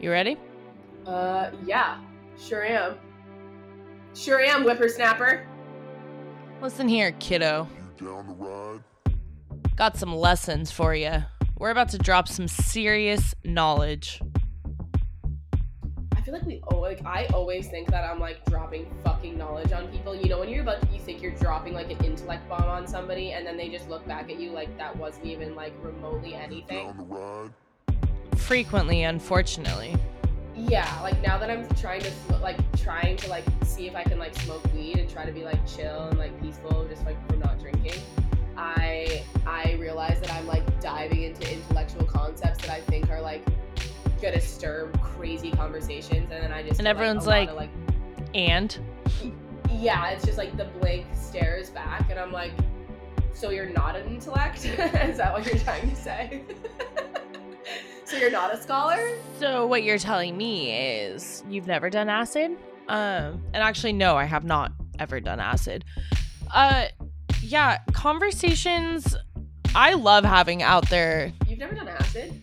You ready? Uh, yeah, sure am. Sure am, whippersnapper. Listen here, kiddo. You down to ride? Got some lessons for you. We're about to drop some serious knowledge. I feel like we oh, like I always think that I'm like dropping fucking knowledge on people. You know when you're about to, you think you're dropping like an intellect bomb on somebody and then they just look back at you like that wasn't even like remotely anything. Down to ride? Frequently, unfortunately. Yeah, like now that I'm trying to sm- like trying to like see if I can like smoke weed and try to be like chill and like peaceful just like from not drinking. I I realize that I'm like diving into intellectual concepts that I think are like gonna stir crazy conversations and then I just And everyone's a lot of, like- And yeah, it's just like the blank stares back, and I'm like, so you're not an intellect? Is that what you're trying to say? so you're not a scholar? so what you're telling me is you've never done acid? Um, and actually, no, I have not ever done acid. Uh, yeah, conversations I love having out there. You've never done acid?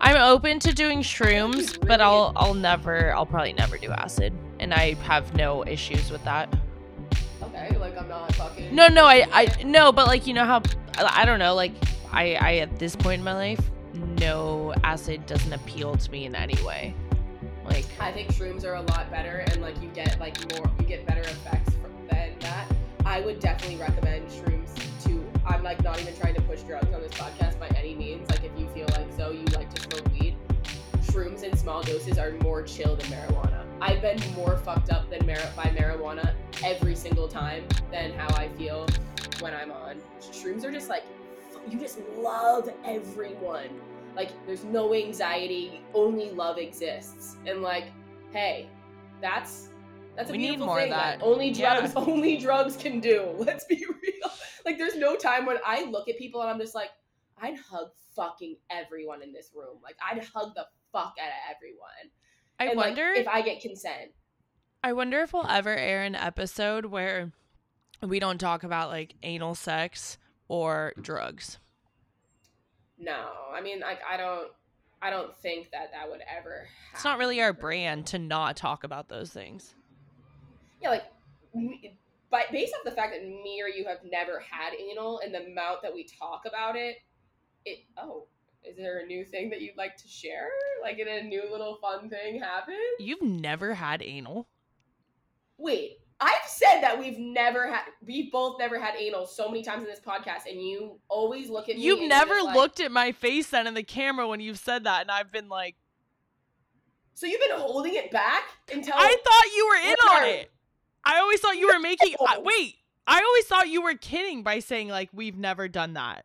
I'm open to doing shrooms, but I'll I'll never I'll probably never do acid, and I have no issues with that. Okay, like I'm not fucking. No, no, I I no, but like you know how I don't know, like I I at this point in my life, no acid doesn't appeal to me in any way. Like I think shrooms are a lot better, and like you get like more, you get better effects from, than that. I would definitely recommend shrooms to. I'm like not even trying to push drugs on this podcast by any means. Like if you feel like so, you like to smoke weed. Shrooms in small doses are more chill than marijuana. I've been more fucked up than mar- by marijuana every single time than how I feel when I'm on. Shrooms are just like you just love everyone. Like there's no anxiety, only love exists. And like, hey, that's that's a We need beautiful more of thing that. only Yeah. drugs only drugs can do. Let's be real. Like there's no time when I look at people and I'm just like, I'd hug fucking everyone in this room. Like I'd hug the fuck out of everyone. I and, like, wonder if I get consent. I wonder if we'll ever air an episode where we don't talk about like anal sex or drugs. No, I mean, like I don't, I don't think that that would ever. It's not really our brand to not talk about those things. Yeah, like, but based off the fact that me or you have never had anal and the amount that we talk about it, it. Oh, is there a new thing that you'd like to share? Like, did a new little fun thing happen? You've never had anal? Wait, I've said that we've never had, we've both never had anal so many times in this podcast, and you always look at me. You've never like- looked at my face then in the camera when you've said that, and I've been like, So you've been holding it back until I thought you were in on it. I always thought you were making. I, wait, I always thought you were kidding by saying like we've never done that.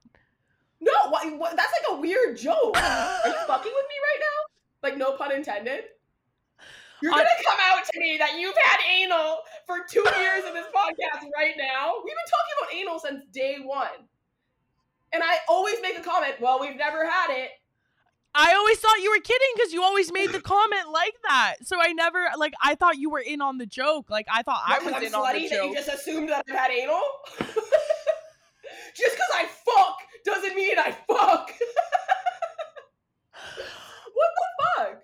No, why, what, that's like a weird joke. Are you fucking with me right now? Like, no pun intended. You're On- gonna come out to me that you've had anal for two years in this podcast right now. We've been talking about anal since day one. And I always make a comment, well, we've never had it. I always thought you were kidding because you always made the comment like that. So I never like I thought you were in on the joke. Like I thought I was I'm in on the joke. that you just assumed that I've had anal? just because I fuck doesn't mean I fuck. what the fuck?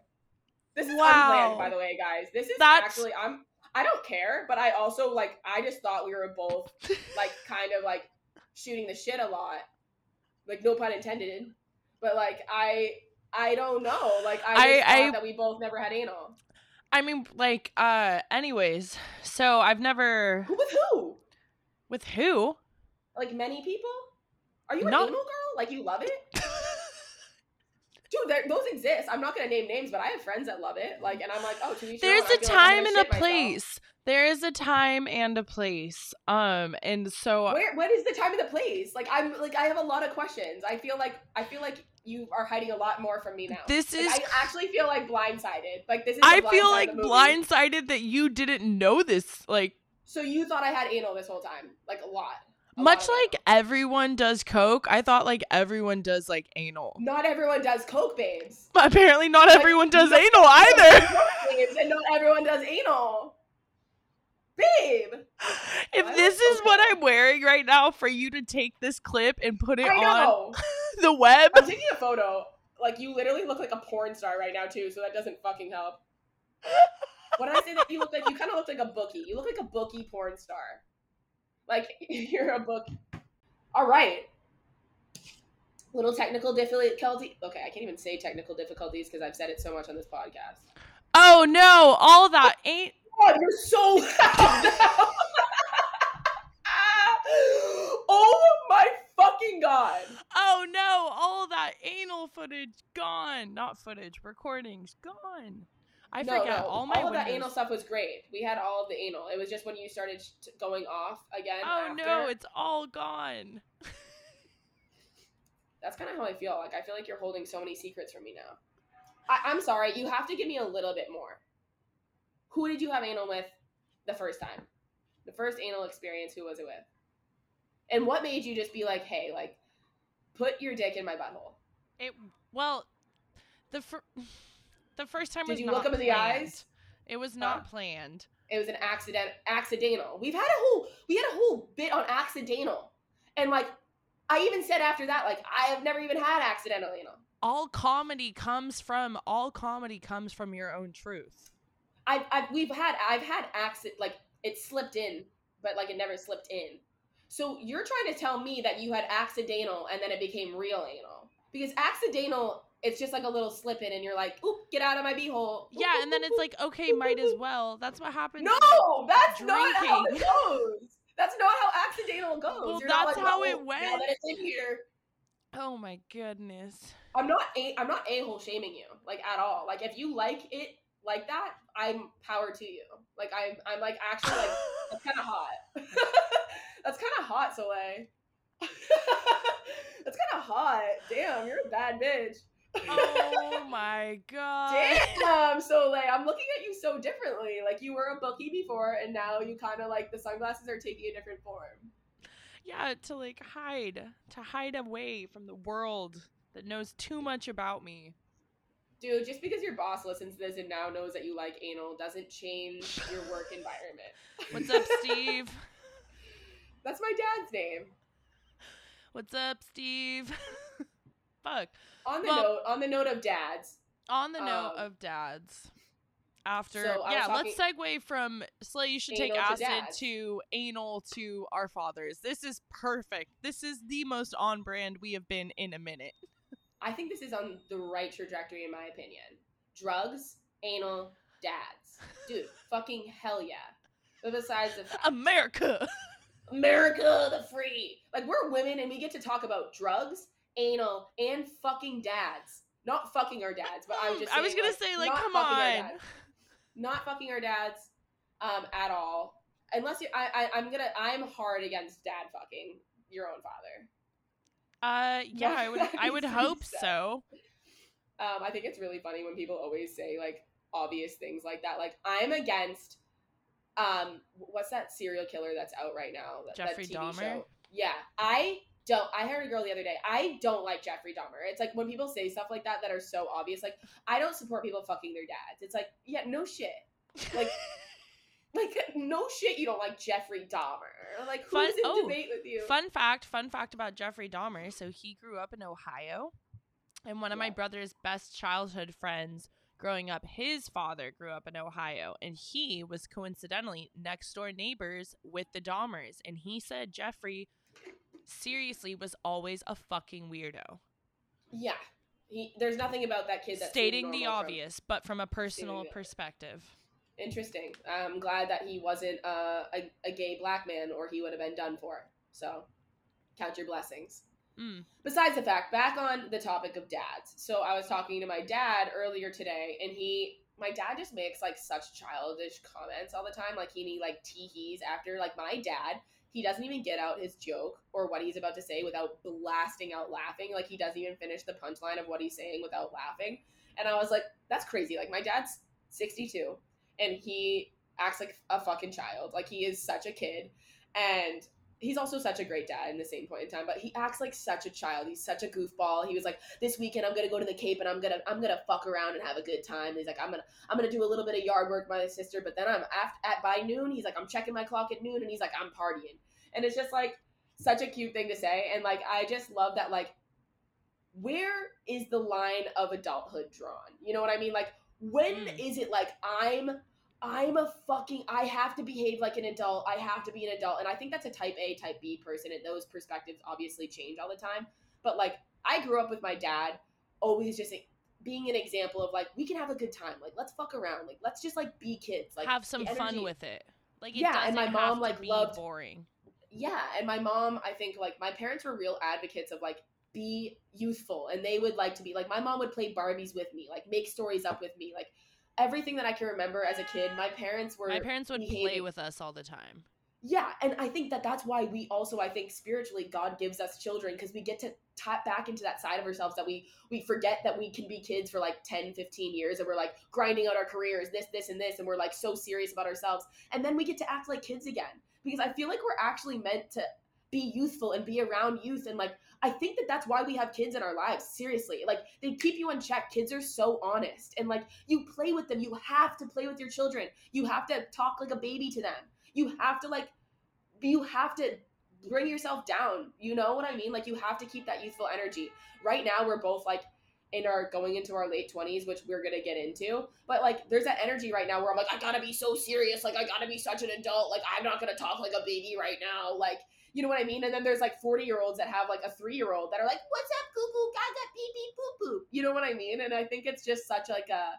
This is Wow. unplanned, by the way, guys. This is That's- actually I'm. I don't care, but I also like. I just thought we were both like kind of like shooting the shit a lot. Like no pun intended, but like I. I don't know. Like I, just I- thought I- that we both never had anal. I mean, like, uh, anyways. So I've never Who with who? with who? Like many people? Are you an Not- anal girl? Like you love it? Dude, those exist. I'm not gonna name names, but I have friends that love it. Like, and I'm like, oh, There's own. A feel like time and a shit myself. place. There is a time and a place. Um, and so Where, what is the time and the place? Like, I'm like, I have a lot of questions. I feel like, I feel like you are hiding a lot more from me now. This Like, is- I actually feel like blindsided. Like this is. I feel like blindsided that you didn't know this. Like So you thought I had anal this whole time, like a lot. Much like everyone does coke, I thought like everyone does like anal. Not everyone does coke, babes. But apparently not Like, everyone does anal either. Babes, and not everyone does anal. Babe. if this is what. I'm wearing right now for you to take this clip and put it on the web, I'm taking a photo. Like you literally look like a porn star right now too, so that doesn't fucking help. when I say that you look like you kind of look like a bookie. You look like a bookie porn star. Like you're a book. All right. Little technical difficulty. Okay, I can't even say technical difficulties because I've said it so much on this podcast. Oh no, all that ain't. God, you're so loud now. oh my fucking god. Oh no, all that anal footage gone. Not footage, recordings gone. I No, forget no, all my of that anal stuff was great. We had all of the anal. It was just when you started sh- going off again. Oh after, no, it's all gone. that's kind of how I feel. Like I feel like you're holding so many secrets from me now. I- I'm sorry. You have to give me a little bit more. Who did you have anal with the first time? The first anal experience. Who was it with? And what made you just be like, hey, like, put your dick in my butthole? It well, the fir- the first time Did you look him in the eyes? It was not Huh? planned. It was an accident, accidental. We've had a whole, we had a whole bit on accidental, and like, I even said after that, like, I have never even had accidental anal. All comedy comes from all comedy comes from your own truth. I've, I've we've had I've had accident like it slipped in, but like it never slipped in. So you're trying to tell me that you had accidental and then it became real anal because accidental it's just like a little slip in and you're like, oop, get out of my beehole. Yeah, and then it's like, okay, might as well. That's what happens. no, that's not how it goes. That's not how accidental goes. Well, You're not that's like, how "Oh, it Now went." that it's in here, Oh my goodness. I'm not a I'm not a hole shaming you like at all. Like if you like it like that, I'm power to you. Like I'm I'm like actually like that's kind of hot. that's kind of hot, Soleil. that's kind of hot. Damn, you're a bad bitch. Oh my god. Damn, like, I'm looking at you so differently. Like you were a bookie before, and now you kind of like the sunglasses are taking a different form. Yeah, to like hide, to hide away from the world that knows too much about me. Dude, just because your boss listens to this and now knows that you like anal doesn't change your work environment. What's up, Steve? That's my dad's name. What's up, Steve? Fuck. On the Well- note, on the note of dads, On the note Um, of dads. After so yeah, talking- let's segue from Slay you should take Anal to acid to anal to our fathers. This is perfect. This is the most on brand we have been in a minute. I think this is on the right trajectory in my opinion. Drugs, anal, dads. Dude, fucking hell yeah. But besides the fact, America. America the free. Like we're women and we get to talk about drugs, anal, and fucking dads. Not fucking our dads, but I was just Saying, I was gonna say, like, come on. Not fucking our dads um at all. Unless you I, I I'm gonna I'm hard against dad fucking your own father. Uh yeah, I would I would hope so. Um, I think it's really funny when people always say like obvious things like that. Like I'm against um what's that serial killer that's out right now? That, that TV Dahmer? show? Yeah. I don't I heard a girl the other day. I don't like Jeffrey Dahmer. It's like when people say stuff like that that are so obvious, like I don't support people fucking their dads. It's like, yeah, no shit. Like like no shit you don't like Jeffrey Dahmer. Like who's Fun- in oh, debate with you? Fun fact, fun fact about Jeffrey Dahmer. So he grew up in Ohio. And one of my brother's best childhood friends growing up, his father grew up in Ohio. And he was coincidentally next door neighbors with the Dahmers. And he said Jeffrey seriously was always a fucking weirdo. Yeah. He, there's nothing about that kid that's Stating the obvious, but from a personal perspective. Interesting. I'm glad that he wasn't uh, a, a gay black man or he would have been done for. So, count your blessings. Mm. Besides the fact, back on the topic of dads. So, I was talking to my dad earlier today, and he, my dad just makes like such childish comments all the time. Like, he need like tee-hees after, like, my dad, he doesn't even get out his joke or what he's about to say without blasting out laughing. Like, he doesn't even finish the punchline of what he's saying without laughing. And I was like, that's crazy. Like, my dad's 62 and he acts like a fucking child. Like he is such a kid, and he's also such a great dad in the same point in time. But he acts like such a child. He's such a goofball. He was like, this weekend I'm gonna go to the Cape and I'm gonna I'm gonna fuck around and have a good time. And he's like, I'm gonna I'm gonna do a little bit of yard work by my sister, but then I'm after, at by noon. He's like, I'm checking my clock at noon, and he's like, I'm partying, and it's just like such a cute thing to say. And like I just love that like where is the line of adulthood drawn? You know what I mean? Like when Mm. is it like I'm I'm a fucking I have to behave like an adult. I have to be an adult. And I think that's a type A, type B person and those perspectives obviously change all the time. But like I grew up with my dad always just like, being an example of like we can have a good time. Like let's fuck around. Like let's just like be kids. Like have some fun with it. Like it Yeah, and my mom, like, loved- boring. yeah and my mom i think like my parents were real advocates of like be youthful and they would like to be like my mom would play barbies with me like make stories up with me like everything that i can remember as a kid my parents were My parents would play with us all the time. yeah and i think that that's why we also i think spiritually god gives us children because we get to tap back into that side of ourselves that we we forget that we can be kids for like 10 15 years and we're like grinding out our careers this this and this and we're like so serious about ourselves and then we get to act like kids again because i feel like we're actually meant to be youthful and be around youth and like i think that that's why we have kids in our lives seriously like they keep you in check. Kids are so honest and like you play with them. You have to play with your children. You have to talk like a baby to them. You have to like you have to bring yourself down. You know what i mean? Like you have to keep that youthful energy. Right now we're both like in our going into our late 20s which we're gonna get into but like there's that energy right now where i'm like i gotta be so serious. Like i gotta be such an adult. Like i'm not gonna talk like a baby right now. Like you know what i mean and then there's like 40 year olds that have like a three year old that are like what's up goo goo gaga pee pee poo poo you know what i mean and i think it's just such like a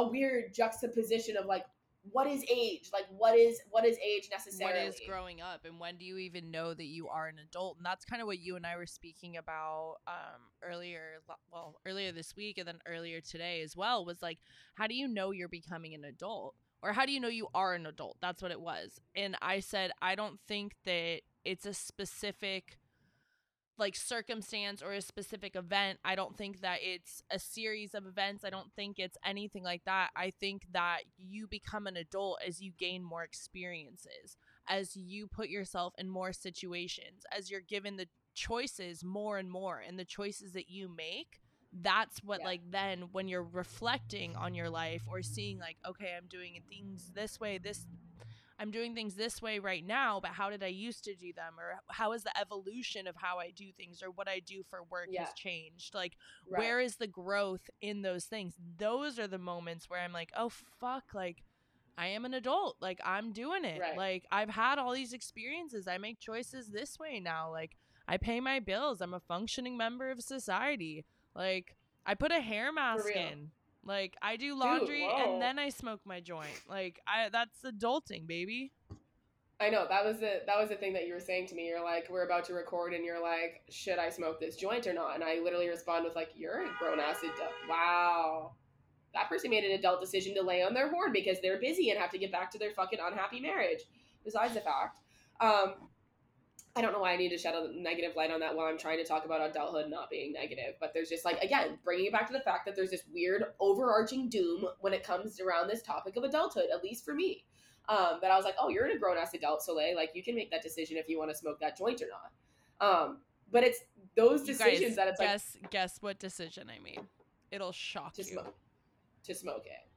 a weird juxtaposition of like what is age like what is what is age What necessarily is growing up and when do you even know that you are an adult? And that's kind of what you and I were speaking about um earlier well, earlier this week and then earlier today as well was like how do you know you're becoming an adult? Or how do you know you are an adult? That's what it was. And I said I don't think that it's a specific like circumstance or a specific event. I don't think that it's a series of events. I don't think it's anything like that. I think that you become an adult as you gain more experiences, as you put yourself in more situations, as you're given the choices more and more and the choices that you make. That's what Yeah. like then when you're reflecting on your life or seeing like okay, I'm doing things this way, this I'm doing things this way right now, but how did I used to do them? Or how is the evolution of how I do things or what I do for work Yeah. has changed? Like, Right. where is the growth in those things? Those are the moments where I'm like, oh, fuck, like, I am an adult. Like, I'm doing it. Right. Like, I've had all these experiences. I make choices this way now. Like, I pay my bills. I'm a functioning member of society. Like, I put a hair mask in. Like I do laundry whoa. and then I smoke my joint. Like I that's adulting, baby. I know that was the that was the thing that you were saying to me. You're like, we're about to record, and you're like, should I smoke this joint or not? And I literally respond with like, you're a grown ass adult. Wow, that person made an adult decision to lay on their horn because they're busy and have to get back to their fucking unhappy marriage. Besides the fact, um, I don't know why I need to shed a negative light on that while I'm trying to talk about adulthood not being negative. But there's just like again bringing it back to the fact that there's this weird overarching doom when it comes around this topic of adulthood, at least for me. Um, that I was like, oh, you're a grown ass adult, Soleil. Like you can make that decision if you want to smoke that joint or not. Um, but it's those decisions guys, that it's like guess guess what decision I made. It'll shock to you. smoke, to smoke it.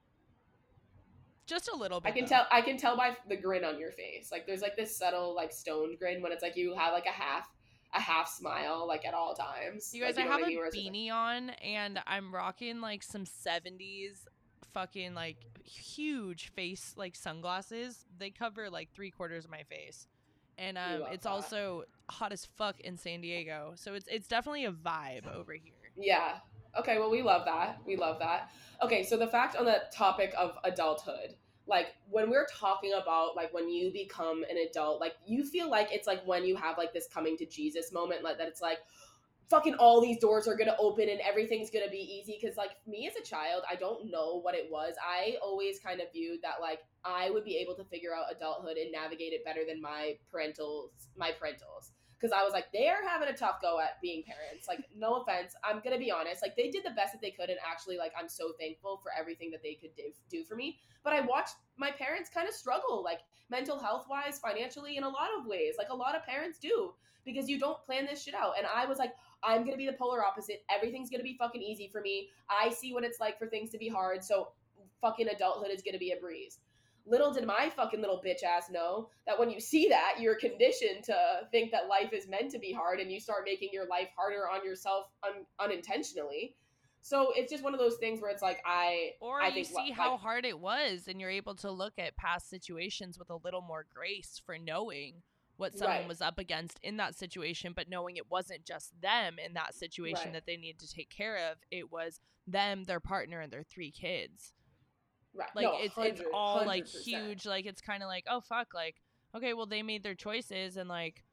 Just a little bit. I can though. tell. I can tell by the grin on your face. Like there's like this subtle like stoned grin when it's like you have like a half a half smile like at all times. You guys, Like, I have a mean? Like- beanie on and I'm rocking like some 70s fucking like huge face like sunglasses. They cover like three quarters of my face. And um, it's that. also hot as fuck in San Diego. So it's it's definitely a vibe over here. Yeah. Okay, well we love that. We love that. Okay, so the fact on the topic of adulthood, like when we're talking about like when you become an adult, like you feel like it's like when you have like this coming to Jesus moment, like that it's like fucking all these doors are gonna open and everything's gonna be easy. Cause like me as a child, I don't know what it was. I always kind of viewed that like I would be able to figure out adulthood and navigate it better than my parentals, my parentals because I was like, they're having a tough go at being parents. Like, no offense, I'm gonna be honest. Like, they did the best that they could, and actually, like, I'm so thankful for everything that they could do, do for me. But I watched my parents kind of struggle, like mental health wise, financially, in a lot of ways. Like a lot of parents do because you don't plan this shit out. And I was like, I'm gonna be the polar opposite. Everything's gonna be fucking easy for me. I see what it's like for things to be hard, so fucking adulthood is gonna be a breeze. Little did my fucking little bitch ass know that when you see that, you're conditioned to think that life is meant to be hard and you start making your life harder on yourself un- unintentionally. So it's just one of those things where it's like I or I you think, see like- how hard it was and you're able to look at past situations with a little more grace for knowing what someone Right. was up against in that situation but knowing it wasn't just them in that situation Right. that they needed to take care of it was them their partner and their three kids right. like No, it's it's all like 100%. huge like it's kind of like oh fuck like okay well they made their choices and like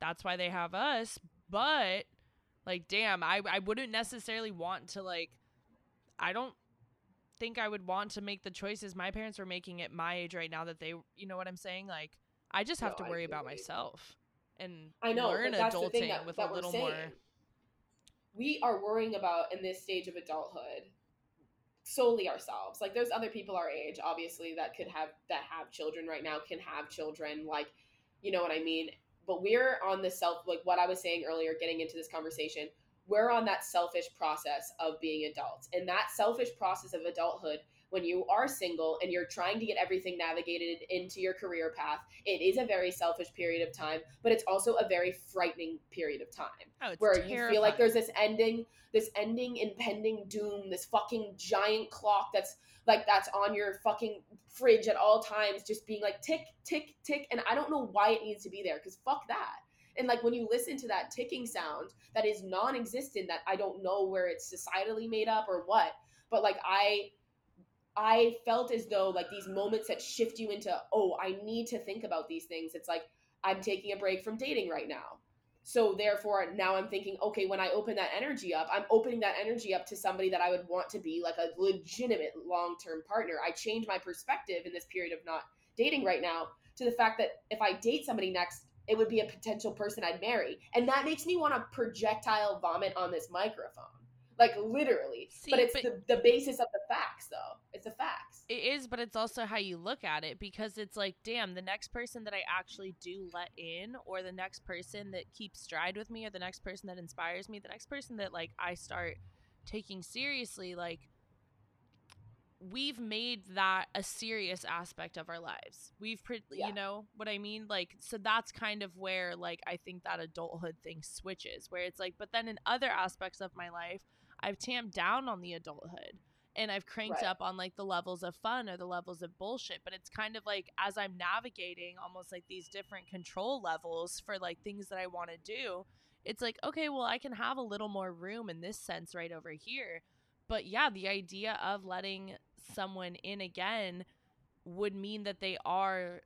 that's why they have us but like damn i i wouldn't necessarily want to like i don't think i would want to make the choices my parents were making at my age right now that they you know what i'm saying like i just have No, to worry about myself and I know, learn but that's the adulting thing that, with that a little saying. more We are worrying about in this stage of adulthood solely ourselves. Like there's other people our age, obviously, that could have that have children right now, can have children, like you know what I mean? But we're on the self like what I was saying earlier, getting into this conversation, we're on that selfish process of being adults. And that selfish process of adulthood when you are single and you're trying to get everything navigated into your career path, it is a very selfish period of time, but it's also a very frightening period of time oh it's where you feel like there's this ending, this ending impending doom, this fucking giant clock that's like that's on your fucking fridge at all times, just being like tick, tick, tick. And I don't know why it needs to be there because fuck that. And like when you listen to that ticking sound that is non existent, that I don't know where it's societally made up or what, but like I. I felt as though like these moments that shift you into, oh, I need to think about these things. It's like I'm taking a break from dating right now. So therefore, now I'm thinking, okay, when I open that energy up, I'm opening that energy up to somebody that I would want to be like a legitimate long-term partner. I change my perspective in this period of not dating right now to the fact that if I date somebody next, it would be a potential person I'd marry, and that makes me want to projectile vomit on this microphone, like literally. See, but it's but- the the basis of the facts, though. It's the facts. It is, but it's also how you look at it because it's like, damn, the next person that I actually do let in, or the next person that keeps stride with me, or the next person that inspires me, the next person that like I start taking seriously, like we've made that a serious aspect of our lives. We've, pre- Yeah. you know what I mean? Like, so that's kind of where like I think that adulthood thing switches, where it's like, but then in other aspects of my life, I've tamped down on the adulthood and I've cranked Right. up on like the levels of fun or the levels of bullshit. But it's kind of like as I'm navigating almost like these different control levels for like things that I want to do, it's like, okay, well, I can have a little more room in this sense right over here. But yeah, the idea of letting someone in again would mean that they are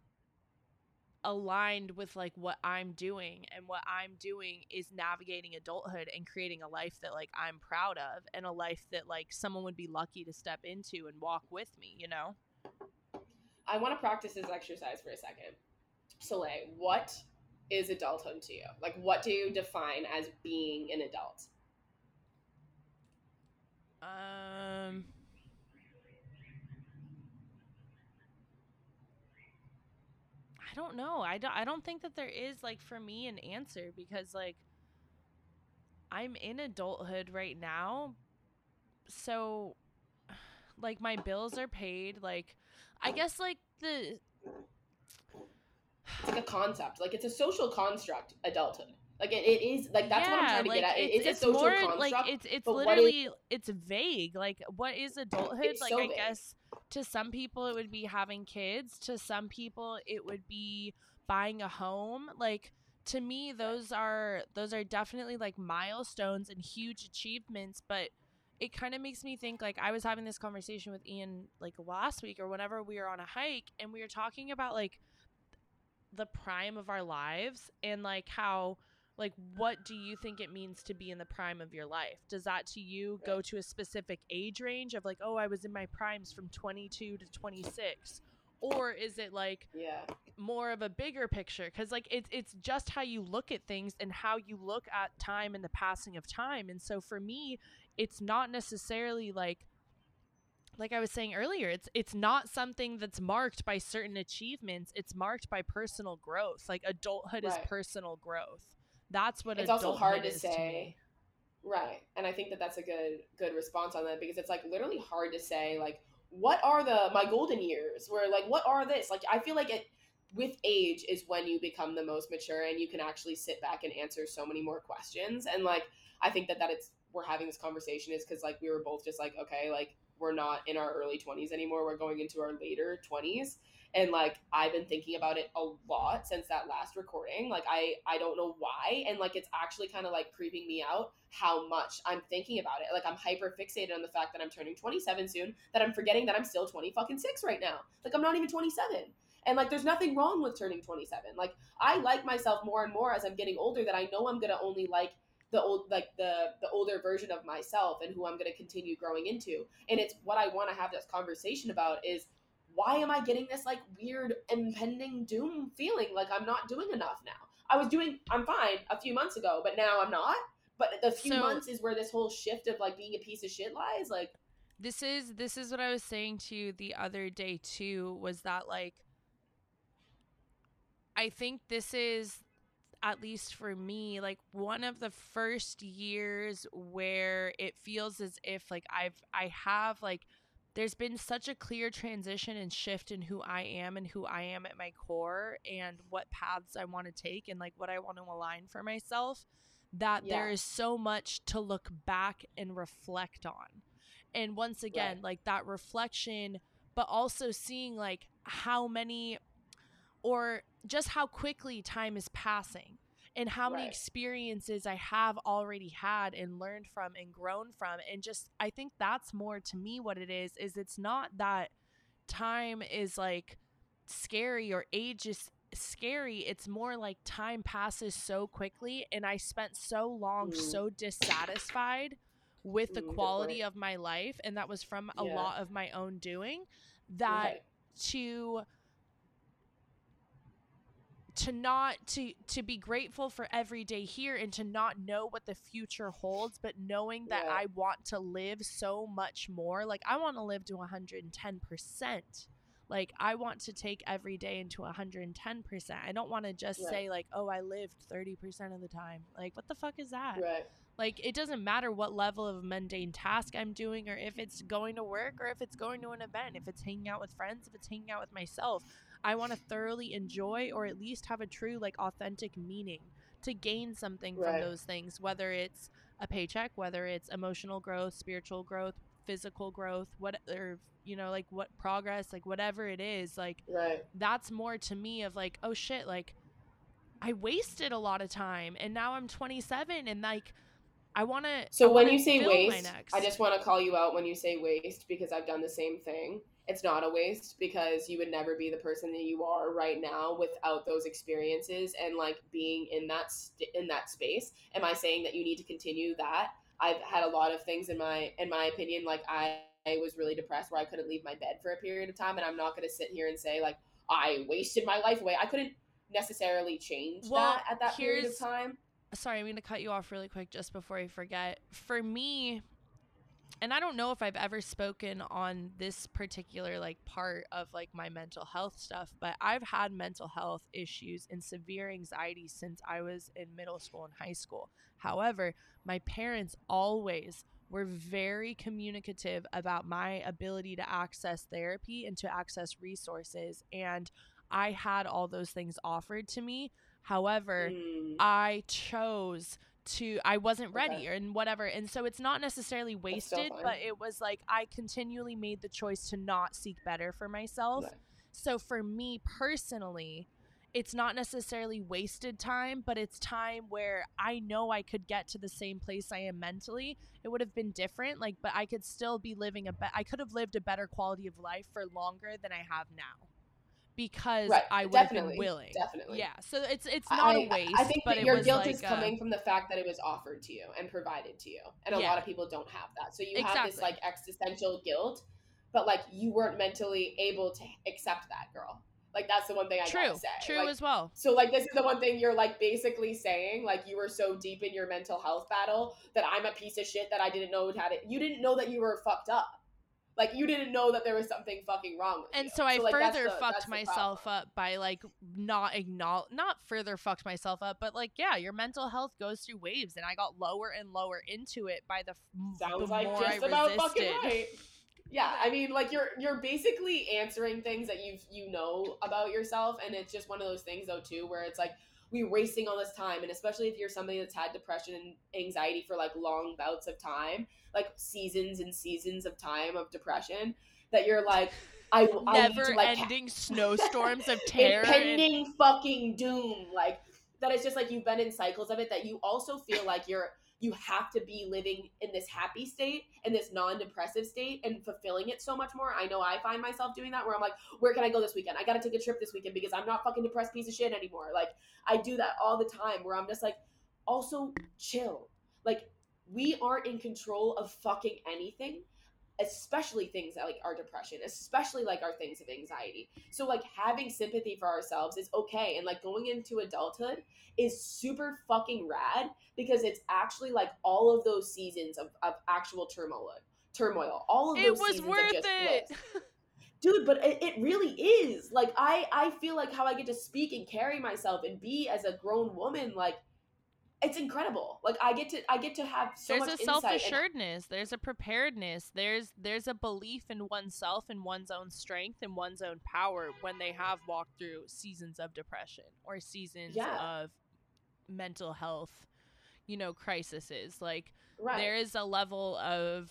aligned with like what I'm doing and what I'm doing is navigating adulthood and creating a life that like I'm proud of and a life that like someone would be lucky to step into and walk with me, you know? I want to practice this exercise for a second. Soleil, what is adulthood to you? Like, what do you define as being an adult? Um I don't know. I don't, I don't think that there is like for me an answer because like I'm in adulthood right now. So like my bills are paid like I guess like the It's like a concept. Like, it's a social construct, adulthood. Like, it, it is, like, that's what I'm trying to like, get at. It it's, is a social more, construct. Like it's it's literally it's vague. Like what is adulthood? Like so I vague. guess to some people it would be having kids. To some people it would be buying a home. Like to me those are those are definitely like milestones and huge achievements, but it kind of makes me think like I was having this conversation with Ian like last week or whenever we were on a hike and we were talking about like the prime of our lives and like how like what do you think it means to be in the prime of your life does that to you go to a specific age range of like oh i was in my primes from 22 to 26 or is it like yeah. more of a bigger picture because like it's it's just how you look at things and how you look at time and the passing of time and so for me it's not necessarily like like I was saying earlier, it's it's not something that's marked by certain achievements. It's marked by personal growth. Like adulthood Right. is personal growth. That's what It's also hard to say. me. Right. And I think that that's a good good response on that because it's like literally hard to say like what are the my golden years? Where like what are this? Like I feel like it with age is when you become the most mature and you can actually sit back and answer so many more questions. And like I think that that it's we're having this conversation is because like we were both just like okay like we're not in our early 20s anymore we're going into our later 20s and like i've been thinking about it a lot since that last recording. Like i i don't know why. And like it's actually kind of like creeping me out how much i'm thinking about it. Like i'm hyper fixated on the fact that i'm turning 27 soon that i'm forgetting that i'm still 20 fucking 6 right now. Like i'm not even 27 and like there's nothing wrong with turning 27 like i like myself more and more as i'm getting older that i know i'm gonna only like the old like the the older version of myself and who i'm going to continue growing into. And it's what i want to have this conversation about is why am I getting this like weird impending doom feeling like I'm not doing enough now? I was doing I'm fine a few months ago, but now I'm not. But the few So- months is where this whole shift of like being a piece of shit lies. Like, this is this is what I was saying to you the other day too was that like I think this is at least for me like one of the first years where it feels as if like I've I have like there's been such a clear transition and shift in who I am and who I am at my core and what paths I want to take and like what I want to align for myself that there Yeah. is so much to look back and reflect on. And once again, Right. like that reflection, but also seeing like how many or just how quickly time is passing and how many Right. experiences I have already had and learned from and grown from and just I think that's more to me what it is is it's not that time is like scary or age is scary it's more like time passes so quickly and I spent so long Mm. so dissatisfied with the Mm, quality of my life and that was from a Yeah. lot of my own doing that okay. to to not to to be grateful for every day here and to not know what the future holds but knowing that Yeah. I want to live so much more like I want to live to 110% like I want to take every day into 110% I don't want to just Right. say like oh I lived 30% of the time like what the fuck is that right. like it doesn't matter what level of mundane task I'm doing or if it's going to work or if it's going to an event, if it's hanging out with friends, if it's hanging out with myself. I want to thoroughly enjoy or at least have a true like authentic meaning to gain something from those things, whether it's a paycheck, whether it's emotional growth, spiritual growth, physical growth, what or you know, like what progress, like whatever it is, like Right. that's more to me of like, oh shit, like I wasted a lot of time and now I'm 27 and like I want to So when you say waste, I just want to call you out when you say waste because I've done the same thing. It's not a waste because you would never be the person that you are right now without those experiences and like being in that st- in that space. Am I saying that you need to continue that? I've had a lot of things in my in my opinion like I, I was really depressed where I couldn't leave my bed for a period of time and I'm not going to sit here and say like I wasted my life away. I couldn't necessarily change Well, that at that period of time. sorry, I'm going to cut you off really quick just before I forget. For me, and I don't know if I've ever spoken on this particular like part of like my mental health stuff, but I've had mental health issues and severe anxiety since I was in middle school and high school. However, my parents always were very communicative about my ability to access therapy and to access resources and I had all those things offered to me. However, Mm, I chose to I wasn't ready Okay. or and whatever. And so it's not necessarily wasted, but it was like I continually made the choice to not seek better for myself. So for me personally, it's not necessarily wasted time, but it's time where I know I could get to the same place I am mentally. It would have been different, like, but I could still be living a be- I could have lived a better quality of life for longer than I have now, because Right, I would have been willing. definitely. Yeah, so it's it's not I, a waste. I think but your guilt like is a- coming from the fact that it was offered to you and provided to you, and a Yeah. lot of people don't have that. So you have this like existential guilt, but like you weren't mentally able to accept that, girl. Like that's the one thing I true, gotta say. true Like, as well. so like this is the one thing you're like basically saying like you were so deep in your mental health battle that I'm a piece of shit that I didn't know had it. You didn't know that you were fucked up. Like you didn't know that there was something fucking wrong with And you. so I like, further the- fucked myself problem. up by like not acknowledge, not further fucked myself up, but like yeah, your mental health goes through waves, and I got lower and lower into it by the Sounds the like more just I about resisted. fucking right. Yeah, I mean, like you're you're basically answering things that you've you know about yourself, and it's just one of those things though too, where it's like we wasting all this time, and especially if you're somebody that's had depression and anxiety for like long bouts of time, like seasons and seasons of time of depression, that you're like, I Never to, like, ending snowstorms of terror. and- impending fucking doom, like that. It's just like you've been in cycles of it that you also feel like you're you have to be living in this happy state and this non-depressive state and fulfilling it so much more. I know I find myself doing that where I'm like, where can I go this weekend? I got to take a trip this weekend because I'm not fucking depressed piece of shit anymore. Like I do that all the time where I'm just like, also chill. Like we aren't in control of fucking anything especially things that like our depression especially like our things of anxiety. So like having sympathy for ourselves is okay and like going into adulthood is super fucking rad because it's actually like all of those seasons of, of actual turmoil turmoil all of it those was seasons worth just it. bliss. Dude but it, it really is. Like i i feel like how i get to speak and carry myself and be as a grown woman like it's incredible like i get to i get to have so there's much a self assuredness. There's a preparedness. There's there's a belief in oneself and one's own strength and one's own power when they have walked through seasons of depression or seasons Yeah. of mental health, you know, crises. Like right there is a level of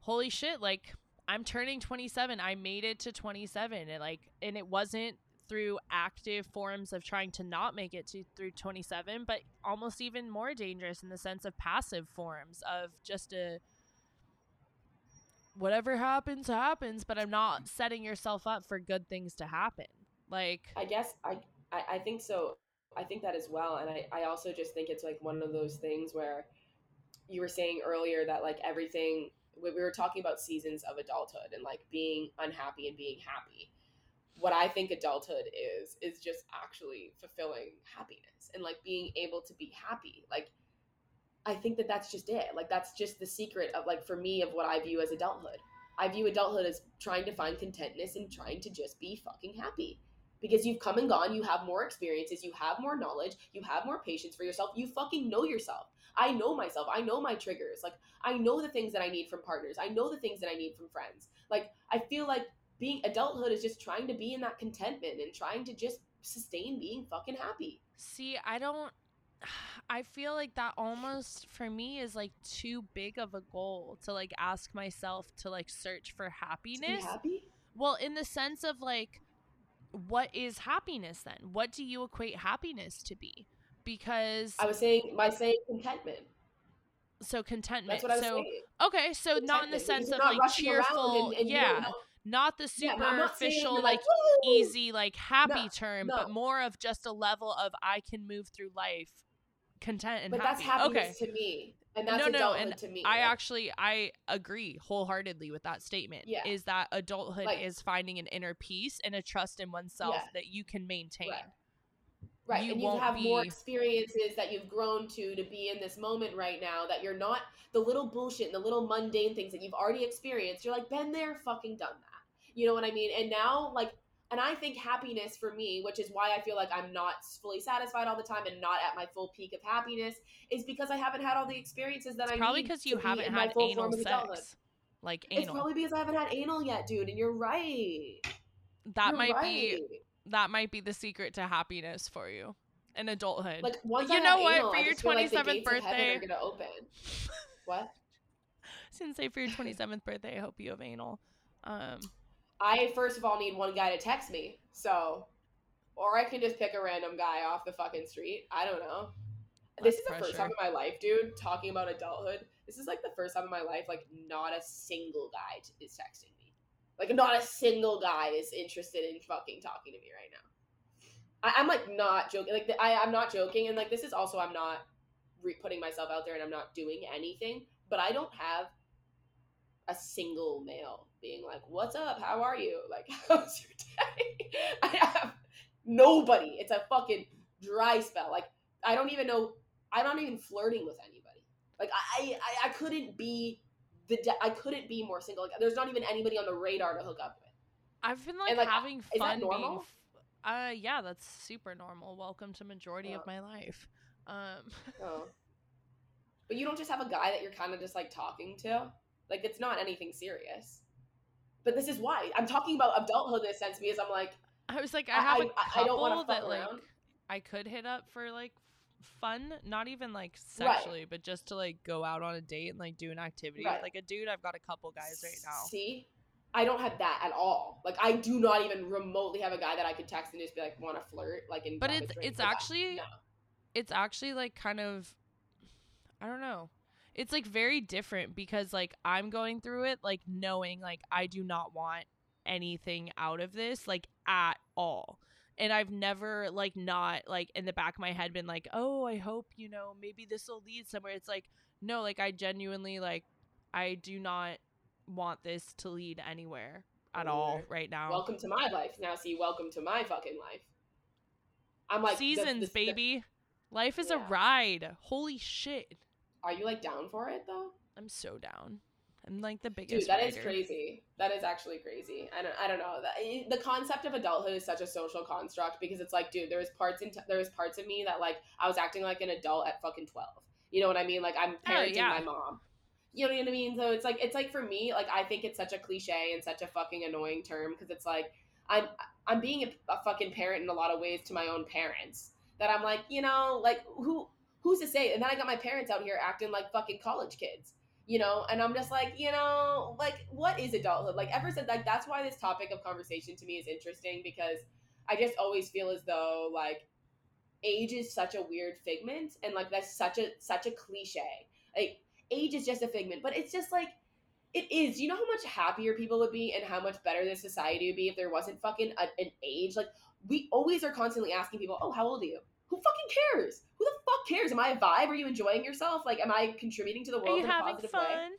holy shit like i'm turning 27 i made it to 27 and like and it wasn't through active forms of trying to not make it to through 27 but almost even more dangerous in the sense of passive forms of just a whatever happens happens but i'm not setting yourself up for good things to happen like I guess I, I I think so. I think that as well, and I I also just think it's like one of those things where you were saying earlier that like everything we we were talking about seasons of adulthood and like being unhappy and being happy. What I think adulthood is is just actually fulfilling happiness and like being able to be happy. Like I think that that's just it. Like that's just the secret of like for me of what I view as adulthood. I view adulthood as trying to find contentness and trying to just be fucking happy because you've come and gone, you have more experiences, you have more knowledge, you have more patience for yourself, you fucking know yourself. I know myself, I know my triggers. Like, I know the things that I need from partners, I know the things that I need from friends. Like, I feel like being adulthood is just trying to be in that contentment and trying to just sustain being fucking happy. See, I don't. I feel like that almost for me is like too big of a goal to like ask myself to like search for happiness. happy? Well, in the sense of like, what is happiness then? What do you equate happiness to be? Because I was saying, my saying contentment. so contentment. That's what I was so saying. okay, so not in the sense of like cheerful, and- and yeah, don't know- not the Yeah, no, I'm not saying that superficial you're like easy like happy No, term, no. but more of just a level of I can move through life content and But happy. that's happiness okay. to me. And that's no, no, and to me. I Like, actually I agree wholeheartedly with that statement. Yeah. Is that adulthood Like- is finding an inner peace and a trust in oneself Yeah. that you can maintain. Right. Right, you and you have more experiences that you've grown to to be in this moment right now. That you're not the little bullshit and the little mundane things that you've already experienced. You're like, been there, fucking done that. You know what I mean? And now, like, and I think happiness for me, which is why I feel like I'm not fully satisfied all the time and not at my full peak of happiness, is because I haven't had all the experiences that It's I probably because you be haven't my had full anal form of adulthood. sex. Like It's probably because I haven't had anal yet, dude. And you're right. that You're might be that might be the secret to happiness for you in adulthood. Like once You know what? anal, For your just feel like 27th gates of heaven birthday- are gonna open. What? Gonna say for your 27th birthday, I hope you have anal. Um, I first of all need one guy to text me, so, or I can just pick a random guy off the fucking street. I don't know. this Less is the first time in my life, dude. Talking about adulthood, this is like the first time in my life, like not a single guy t- is texting me. Like not a single guy is interested in fucking talking to me right now. I, I'm like not joking. Like the, I, I'm not joking, and like this is also I'm not re- putting myself out there, and I'm not doing anything. But I don't have a single male being like, "What's up? How are you? Like, how's your day?" I have nobody. It's a fucking dry spell. Like, I don't even know. I'm not even flirting with anybody. Like, I, I, I couldn't be the. De- I couldn't be more single. Like, there's not even anybody on the radar to hook up with. I've been like, And, like, having that fun being. normal? f- Uh, yeah, that's super normal. Welcome to majority of my life. Um, Oh. But you don't just have a guy that you're kind of just like talking to. Like, it's not anything serious. but this is why i'm talking about adulthood in a sense because i'm like I was like, I have a I- couple I don't wanna that fuck like around. I could hit up for like fun, not even like sexually, but just to like go out on a date and like do an activity Right. with like a dude. I've got a couple guys right now. See, I don't have that at all. Like I do not even remotely have a guy that I could text and just be like, want to flirt, like and. But it's- it's actually- no. It's actually like kind of I don't know. It's like very different because like I'm going through it like knowing like I do not want anything out of this like at all. And I've never like not like in the back of my head been like, "Oh, I hope, you know, maybe this will lead somewhere." It's like, no, like I genuinely like I do not want this to lead anywhere at all right now. Welcome to my life. Now, see, welcome to my fucking life. I'm like Seasons, baby. Life is Yeah. a ride. Holy shit. Are you like down for it though? I'm so down. I'm like the biggest. Dude, that is writer. crazy. That is actually crazy. I don't, I don't know. The, eh, the concept of adulthood is such a social construct because it's like, dude, there was parts in there was parts of me that like I was acting like an adult at fucking twelve. You know what I mean? Like I'm oh, parenting yeah. my mom. You know what I mean? So it's like it's like for me, like I think it's such a cliche and such a fucking annoying term because it's like I'm I'm being a, a fucking parent in a lot of ways to my own parents. That I'm like, you know, like who who's to say? And then I got my parents out here acting like fucking college kids you know? And i'm just like you know like what is adulthood? Like ever since like that's why this topic of conversation to me is interesting because i just always feel as though like age is such a weird figment and like that's such a such a cliche. Like age is just a figment but it's just like it is. You know how much happier people would be and how much better this society would be if there wasn't fucking a, an age? Like we always are constantly asking people oh how old are you who fucking cares who the fuck cares am i a vibe are you enjoying yourself like am i contributing to the Are world you in a positive way fun?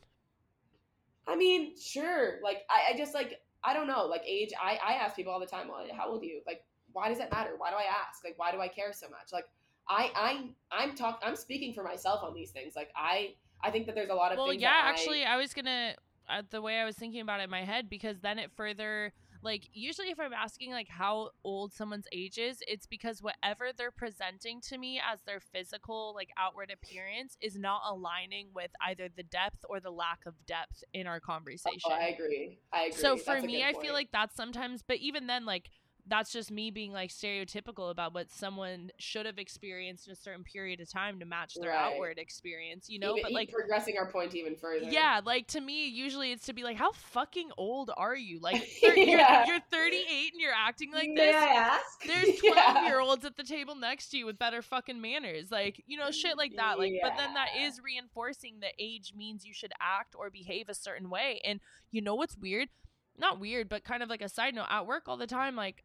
I mean, sure. Like, I, I just like, I don't know. Like, age. I, I ask people all the time, well, how old are you? Like, why does that matter? Why do I ask? Like, why do I care so much? Like, I, I, I'm talk. I'm speaking for myself on these things. Like, I, I think that there's a lot of Well, yeah, that I- actually, I was gonna uh, the way I was thinking about it in my head because then it further like usually if I'm asking like how old someone's age is, it's because whatever they're presenting to me as their physical like outward appearance is not aligning with either the depth or the lack of depth in our conversation. Oh, I agree. I agree. So for That's me, I feel like that's sometimes, but even then, like that's just me being like stereotypical about what someone should have experienced in a certain period of time to match their Right. outward experience, you know. Even- but like, progressing our point even further. yeah, like to me, usually it's to be like, how fucking old are you? Like, thir- Yeah. you're, you're 38 and you're acting like May this. I ask? There's 12 Yeah. year olds at the table next to you with better fucking manners. Like, you know, shit like that. Like, but then that is reinforcing that age means you should act or behave a certain way. And you know what's weird? Not weird, but kind of like a side note at work all the time. Like,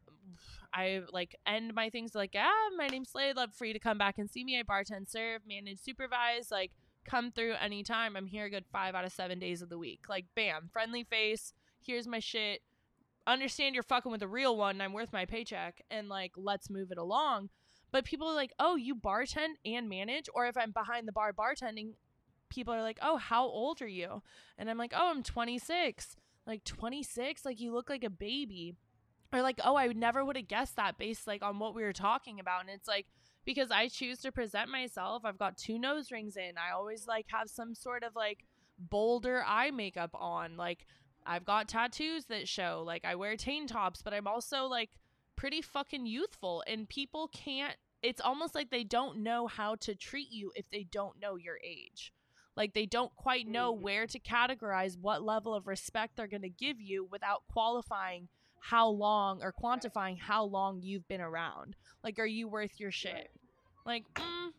I like end my things like, ah, my name's Slade. Love for you to come back and see me. I bartend, serve, manage, supervise. Like, come through anytime. I'm here a good five out of seven days of the week. Like, bam, friendly face. Here's my shit understand you're fucking with a real one and I'm worth my paycheck and like let's move it along. But people are like, "Oh, you bartend and manage?" Or if I'm behind the bar bartending, people are like, "Oh, how old are you?" And I'm like, "Oh, I'm 26." Like 26? Like you look like a baby. Or like, "Oh, I never would have guessed that based like on what we were talking about." And it's like because I choose to present myself, I've got two nose rings in. I always like have some sort of like bolder eye makeup on. Like I've got tattoos that show. Like I wear tank tops, but I'm also like pretty fucking youthful and people can't it's almost like they don't know how to treat you if they don't know your age. Like they don't quite know where to categorize what level of respect they're going to give you without qualifying how long or quantifying how long you've been around. Like are you worth your shit? Like mm,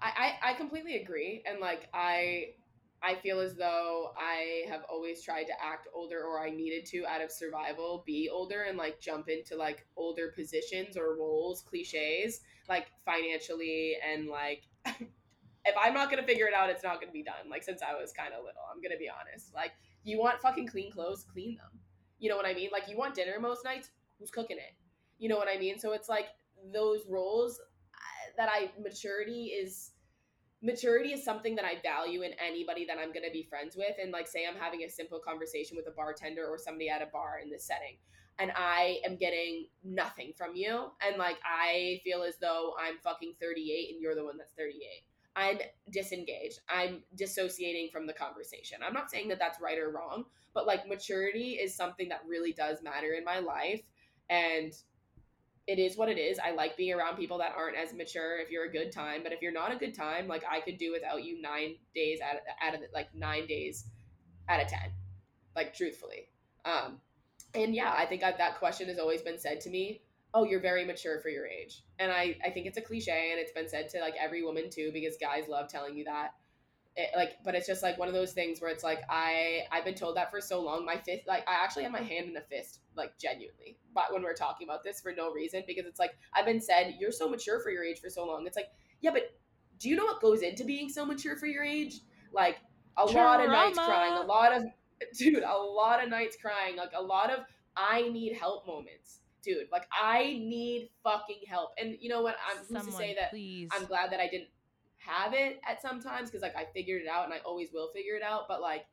I, I I completely agree, and like I I feel as though I have always tried to act older, or I needed to out of survival, be older, and like jump into like older positions or roles, cliches, like financially, and like if I'm not gonna figure it out, it's not gonna be done. Like since I was kind of little, I'm gonna be honest. Like you want fucking clean clothes, clean them. You know what I mean? Like you want dinner most nights, who's cooking it? You know what I mean? So it's like those roles uh, that I maturity is maturity is something that I value in anybody that I'm going to be friends with. And like, say I'm having a simple conversation with a bartender or somebody at a bar in this setting, and I am getting nothing from you, and like I feel as though I'm fucking 38 and you're the one that's 38. I'm disengaged. I'm dissociating from the conversation. I'm not saying that that's right or wrong, but like maturity is something that really does matter in my life. And it is what it is. I like being around people that aren't as mature if you're a good time, but if you're not a good time, like I could do without you nine days out of, out of like nine days out of 10, like truthfully. Um, and yeah, I think I, that question has always been said to me oh you're very mature for your age. And i i think it's a cliche and it's been said to like every woman too because guys love telling you that. It, like but it's just like one of those things where it's like i i've been told that for so long. My fist like i actually have my hand in a fist like genuinely. But when we're talking about this for no reason because it's like i've been said you're so mature for your age for so long. It's like yeah but do you know what goes into being so mature for your age? Like a Trauma. lot of nights crying a lot of dude a lot of nights crying like a lot of i need help moments dude, like I need fucking help. And you know what? I'm Someone, who's to say that please. I'm glad that I didn't have it at some times because like I figured it out and I always will figure it out. But like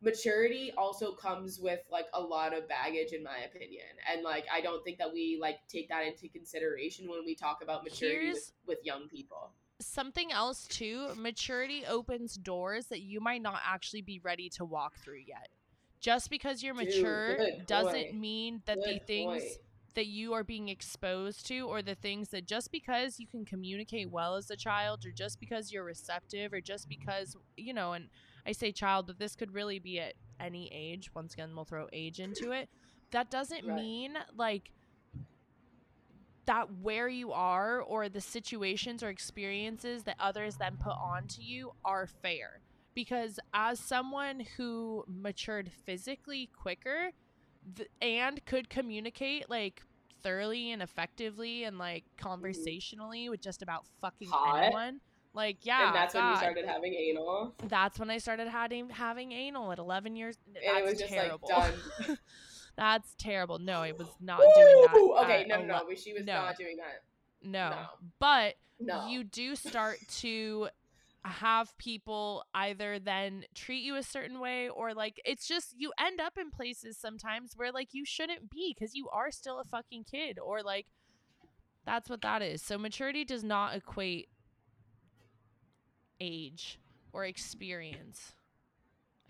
maturity also comes with like a lot of baggage in my opinion. And like I don't think that we like take that into consideration when we talk about maturity with, with young people something else too maturity opens doors that you might not actually be ready to walk through yet just because you're mature Dude, doesn't mean that good the things point that you are being exposed to or the things that just because you can communicate well as a child or just because you're receptive or just because you know and i say child but this could really be at any age once again we'll throw age into it that doesn't right. mean like that where you are or the situations or experiences that others then put onto you are fair because as someone who matured physically quicker th- and could communicate like thoroughly and effectively and like mm-hmm. conversationally mm-hmm. with just about fucking Hot. anyone. Like yeah, and that's God. when you started having anal. That's when I started having having anal at 11 years. And that's it was just terrible. like done. that's terrible. No, it was not doing that. Okay, no, no, no, she was no. not doing that. No, no. but no. you do start to have people either then treat you a certain way or like it's just you end up in places sometimes where like you shouldn't be because you are still a fucking kid or like that's what that is. So maturity does not equate age or experience.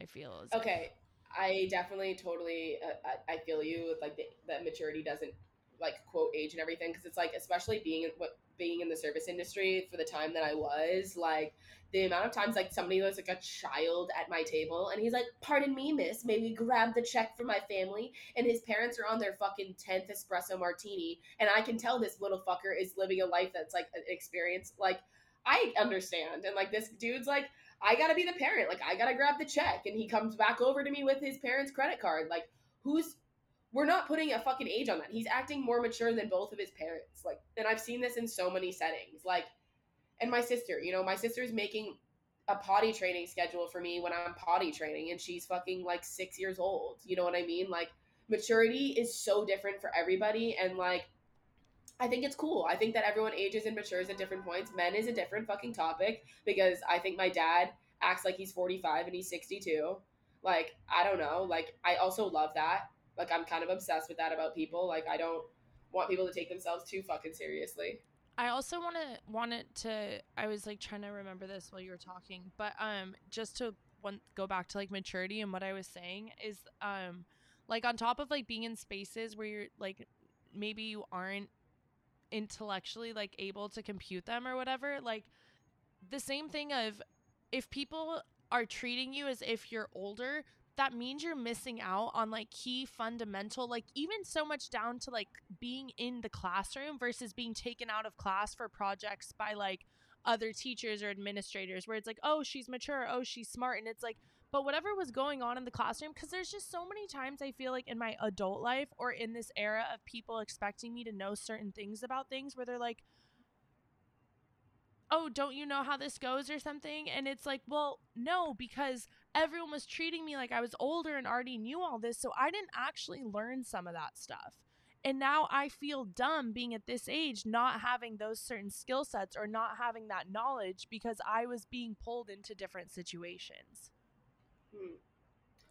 I feel as okay. If. I definitely totally uh, I, I feel you with like the, that maturity doesn't like quote age and everything because it's like especially being in what being in the service industry for the time that I was, like the amount of times like somebody was like a child at my table and he's like, Pardon me, miss, may we grab the check for my family? And his parents are on their fucking tenth espresso martini, and I can tell this little fucker is living a life that's like an experience. Like, I understand. And like this dude's like, I gotta be the parent, like I gotta grab the check. And he comes back over to me with his parents' credit card. Like, who's we're not putting a fucking age on that. He's acting more mature than both of his parents. Like, and I've seen this in so many settings. Like, and my sister, you know, my sister's making a potty training schedule for me when I'm potty training, and she's fucking like six years old. You know what I mean? Like, maturity is so different for everybody, and like, I think it's cool. I think that everyone ages and matures at different points. Men is a different fucking topic because I think my dad acts like he's 45 and he's 62. Like, I don't know. Like, I also love that like I'm kind of obsessed with that about people. Like I don't want people to take themselves too fucking seriously. I also want to wanted to. I was like trying to remember this while you were talking, but um, just to one go back to like maturity and what I was saying is um, like on top of like being in spaces where you're like maybe you aren't intellectually like able to compute them or whatever, like the same thing of if people are treating you as if you're older that means you're missing out on like key fundamental like even so much down to like being in the classroom versus being taken out of class for projects by like other teachers or administrators where it's like oh she's mature oh she's smart and it's like but whatever was going on in the classroom because there's just so many times i feel like in my adult life or in this era of people expecting me to know certain things about things where they're like oh, don't you know how this goes or something? And it's like, well, no, because everyone was treating me like I was older and already knew all this. So I didn't actually learn some of that stuff. And now I feel dumb being at this age, not having those certain skill sets or not having that knowledge because I was being pulled into different situations. Hmm.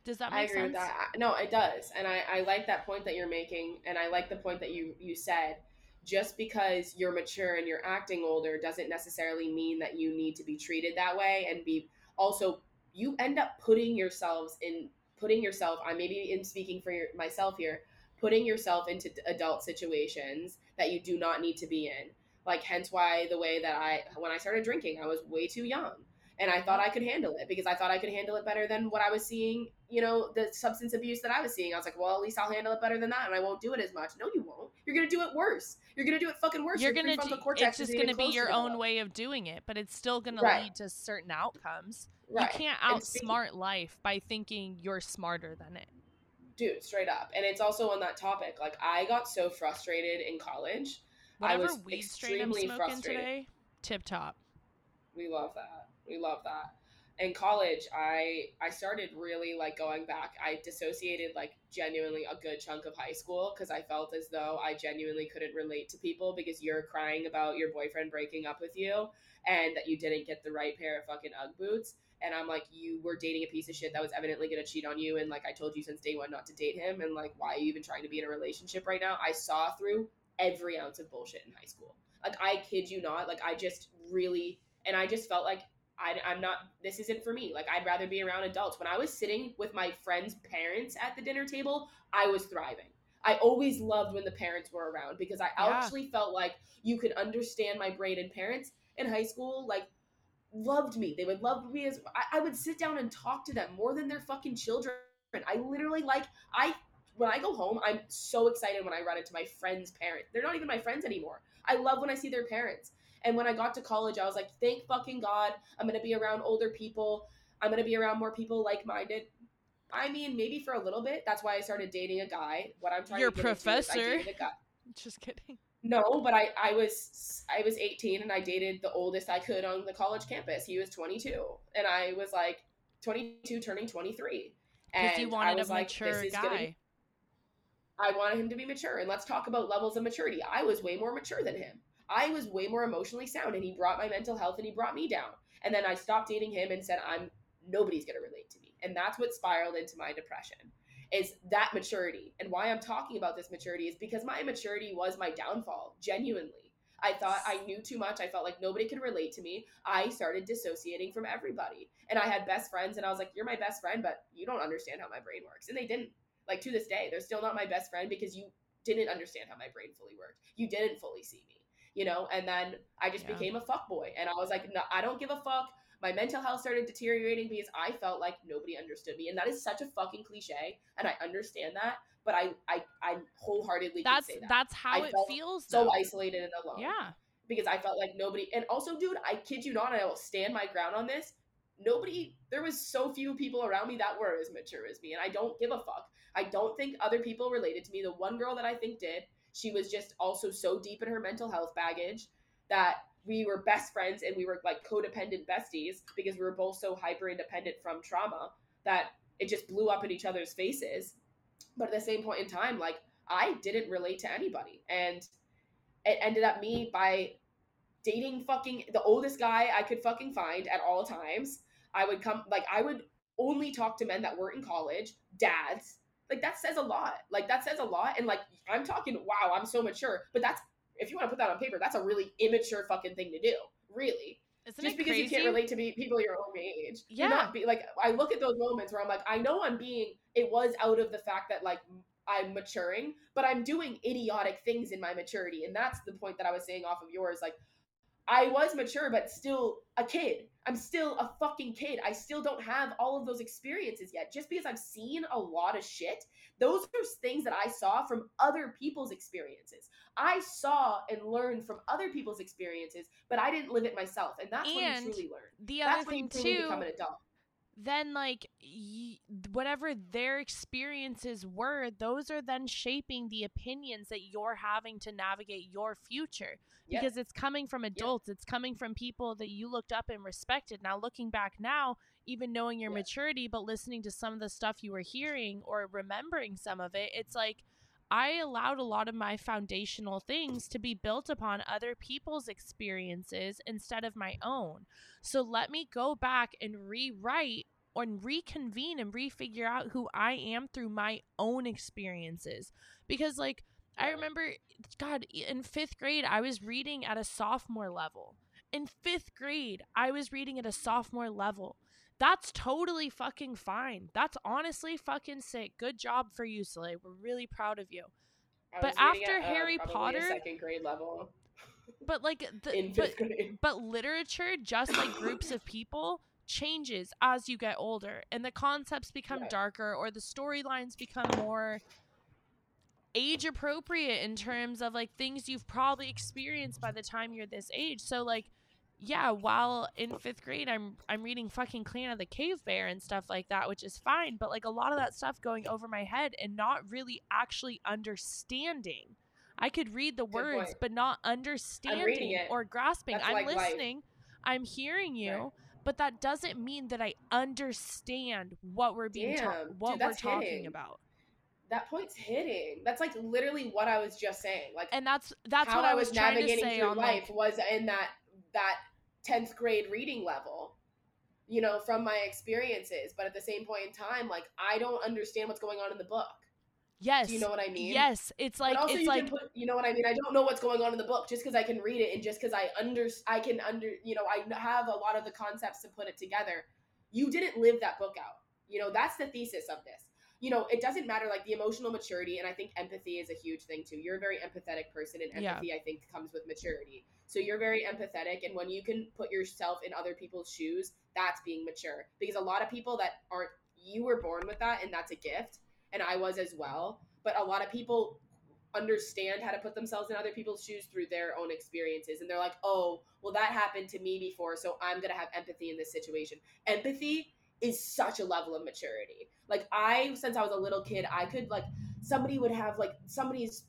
Does that make I agree sense? with that. No, it does. And I, I like that point that you're making. And I like the point that you, you said just because you're mature and you're acting older doesn't necessarily mean that you need to be treated that way and be also you end up putting yourselves in putting yourself i maybe in speaking for your, myself here putting yourself into adult situations that you do not need to be in. Like hence why the way that i when i started drinking i was way too young and I thought mm-hmm. I could handle it because I thought I could handle it better than what I was seeing, you know, the substance abuse that I was seeing. I was like, well, at least I'll handle it better than that and I won't do it as much. No, you won't. You're going to do it worse. You're going to do it fucking worse. You're going to do, it's just going to be your own way of doing it, but it's still going Right. to lead to certain outcomes. Right. You can't outsmart life by thinking you're smarter than it. Dude, straight up. And it's also on that topic. Like, I got so frustrated in college. I Whatever was weed strain I'm extremely smoking frustrated. today, tip top. We love that. We love that. In college, I I started really like going back. I dissociated like genuinely a good chunk of high school because I felt as though I genuinely couldn't relate to people because you're crying about your boyfriend breaking up with you and that you didn't get the right pair of fucking UGG boots. And I'm like, you were dating a piece of shit that was evidently gonna cheat on you, and like I told you since day one not to date him, and like why are you even trying to be in a relationship right now? I saw through every ounce of bullshit in high school. Like I kid you not, like I just really and I just felt like I, I'm not. This isn't for me. Like I'd rather be around adults. When I was sitting with my friends' parents at the dinner table, I was thriving. I always loved when the parents were around because I Yeah. actually felt like you could understand my brain. And parents in high school, like, loved me. They would love me as I, I would sit down and talk to them more than their fucking children. I literally like I when I go home, I'm so excited when I run into my friends' parents. They're not even my friends anymore. I love when I see their parents. And when I got to college, I was like, thank fucking God, I'm gonna be around older people. I'm gonna be around more people like minded. I mean, maybe for a little bit. That's why I started dating a guy. What I'm trying Your to is I professor. dated a guy. Just kidding. No, but I, I was I was 18 and I dated the oldest I could on the college campus. He was 22, and I was like 22, turning 23. Because And you I wanted was a like, mature this is guy. gonna- I wanted him to be mature, and let's talk about levels of maturity. I was way more mature than him. I was way more emotionally sound, and he brought my mental health and he brought me down. And then I stopped dating him and said, I'm nobody's gonna relate to me, and that's what spiraled into my depression. Is that maturity? And why I'm talking about this maturity is because my immaturity was my downfall. Genuinely, I thought I knew too much. I felt like nobody could relate to me. I started dissociating from everybody, and I had best friends, and I was like, "You're my best friend, but you don't understand how my brain works," and they didn't like to this day they're still not my best friend because you didn't understand how my brain fully worked you didn't fully see me you know and then i just Yeah. became a fuck boy and i was like no i don't give a fuck my mental health started deteriorating because i felt like nobody understood me and that is such a fucking cliche and i understand that but i i, I wholeheartedly can That's say that that's how I it feels. so though. isolated and alone Yeah. because I felt like nobody. And also, dude, I kid you not, I will stand my ground on this. Nobody, there was so few people around me that were as mature as me, and I don't give a fuck. I don't think other people related to me. The one girl that I think did, she was just also so deep in her mental health baggage that we were best friends and we were like codependent besties because we were both so hyper independent from trauma that it just blew up in each other's faces. But at the same point in time, like I didn't relate to anybody, and it ended up me by dating fucking the oldest guy I could fucking find at all times. I would come like I would only talk to men that weren't in college, dads. Like that says a lot. Like that says a lot. And like I'm talking, wow, I'm so mature. But that's if you want to put that on paper, that's a really immature fucking thing to do. Really. Isn't Just because crazy? you can't relate to be people your own age. You're Yeah. not be like I look at those moments where I'm like, I know I'm being it was out of the fact that like I'm maturing, but I'm doing idiotic things in my maturity. And that's the point that I was saying off of yours. Like I was mature, but still a kid. I'm still a fucking kid. I still don't have all of those experiences yet. Just because I've seen a lot of shit, those are things that I saw from other people's experiences. I saw and learned from other people's experiences, but I didn't live it myself. And that's when you truly learn. the other That's when you thing truly too, become an adult. Then like y- whatever their experiences were, those are then shaping the opinions that you're having to navigate your future Yeah. because it's coming from adults. It's coming from people that you looked up and respected. Now, looking back now, even knowing your Yeah. maturity, but listening to some of the stuff you were hearing or remembering some of it, it's like I allowed a lot of my foundational things to be built upon other people's experiences instead of my own. So let me go back and rewrite and reconvene and refigure out who I am through my own experiences. Because, like, I remember, God, in fifth grade, I was reading at a sophomore level. In fifth grade, I was reading at a sophomore level. That's totally fucking fine. That's honestly fucking sick. Good job for you, Slay. We're really proud of you. But after at, uh, Harry Potter- second grade level But like the but but literature, just like groups of people, changes as you get older and the concepts become Right. darker or the storylines become more age appropriate in terms of like things you've probably experienced by the time you're this age. So like yeah, while in fifth grade I'm I'm reading fucking Clan of the Cave Bear and stuff like that, which is fine, but like a lot of that stuff going over my head and not really actually understanding. I could read the Good words, point. but not understanding it. or grasping. That's I'm like life. listening, I'm hearing you, Right. but that doesn't mean that I understand what we're being ta- Damn, dude, what we're that's talking hitting. about. That point's hitting. That's like literally what I was just saying. Like And that's that's what I was, trying to navigating through on life like was in that that 10th grade reading level you know from my experiences. But at the same point in time like i don't understand what's going on in the book. Yes. do you know what i mean? Yes, it's like but also it's you like put you know what i mean? I don't know what's going on in the book just because i can read it and just because i under i can under you know i have a lot of the concepts to put it together. You didn't live that book out. You know that's the thesis of this you know it doesn't matter like the emotional maturity and i think empathy is a huge thing too. You're a very empathetic person and Yeah. empathy i think comes with maturity. So you're very empathetic and when you can put yourself in other people's shoes that's being mature. Because a lot of people that aren't you were born with that and that's a gift and i was as well. But a lot of people understand how to put themselves in other people's shoes through their own experiences and they're like oh well that happened to me before so i'm going to have empathy in this situation. Empathy is such a level of maturity. Like i since i was a little kid i could like somebody would have like somebody's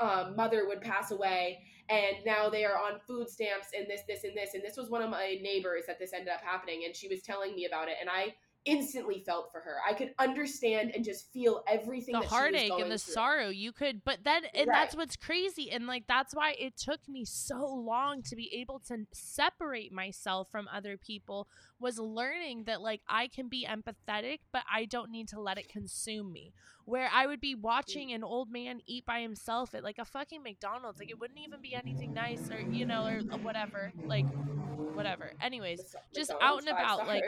um, mother would pass away and now they are on food stamps and this this and this and this was one of my neighbors that this ended up happening and she was telling me about it and i instantly felt for her i could understand and just feel everything the that she was heartache and the through. sorrow you could but then and Right. that's what's crazy and like that's why it took me so long to be able to separate myself from other people was learning that like I can be empathetic but I don't need to let it consume me where I would be watching an old man eat by himself at like a fucking McDonald's like it wouldn't even be anything nice or you know or whatever like whatever anyways just McDonald's, out and about, like.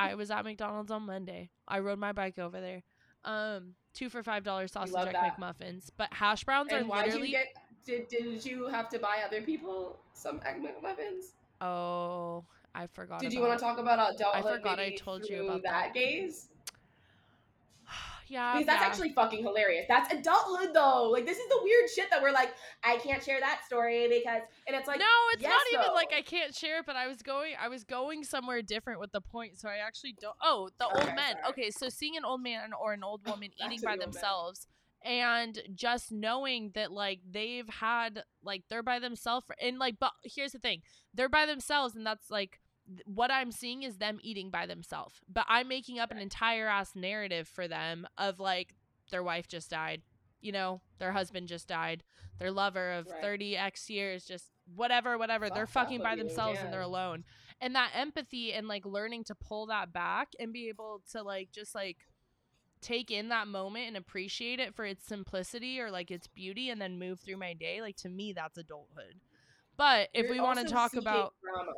I was at McDonald's on Monday. I rode my bike over there. Um, two for five dollars sausage egg that. McMuffins, but hash browns and are why did you literally. get did, did you have to buy other people some egg McMuffins? oh, I forgot. Did you want to talk about adulthood? I forgot I told you about that, that. gaze Yeah, because that's yeah. actually fucking hilarious. That's adulthood though. Like this is the weird shit that we're like, I can't share that story because, and it's like, no, it's yes, not even though. like I can't share it, but I was going I was going somewhere different with the point, so I actually don't oh, the Okay, old men. sorry. Okay, so seeing an old man or an old woman eating by themselves and just knowing that like they've had like they're by themselves and like but here's the thing. They're by themselves and that's like what I'm seeing is them eating by themselves. But I'm making up an entire ass narrative for them of like their wife just died, you know, their husband just died, their lover of Right. 30 X years just whatever, whatever. they're fucking by themselves and they're alone. And that empathy and like learning to pull that back and be able to like just like take in that moment and appreciate it for its simplicity or like its beauty and then move through my day, like to me that's adulthood. But if You're we want to talk about drama,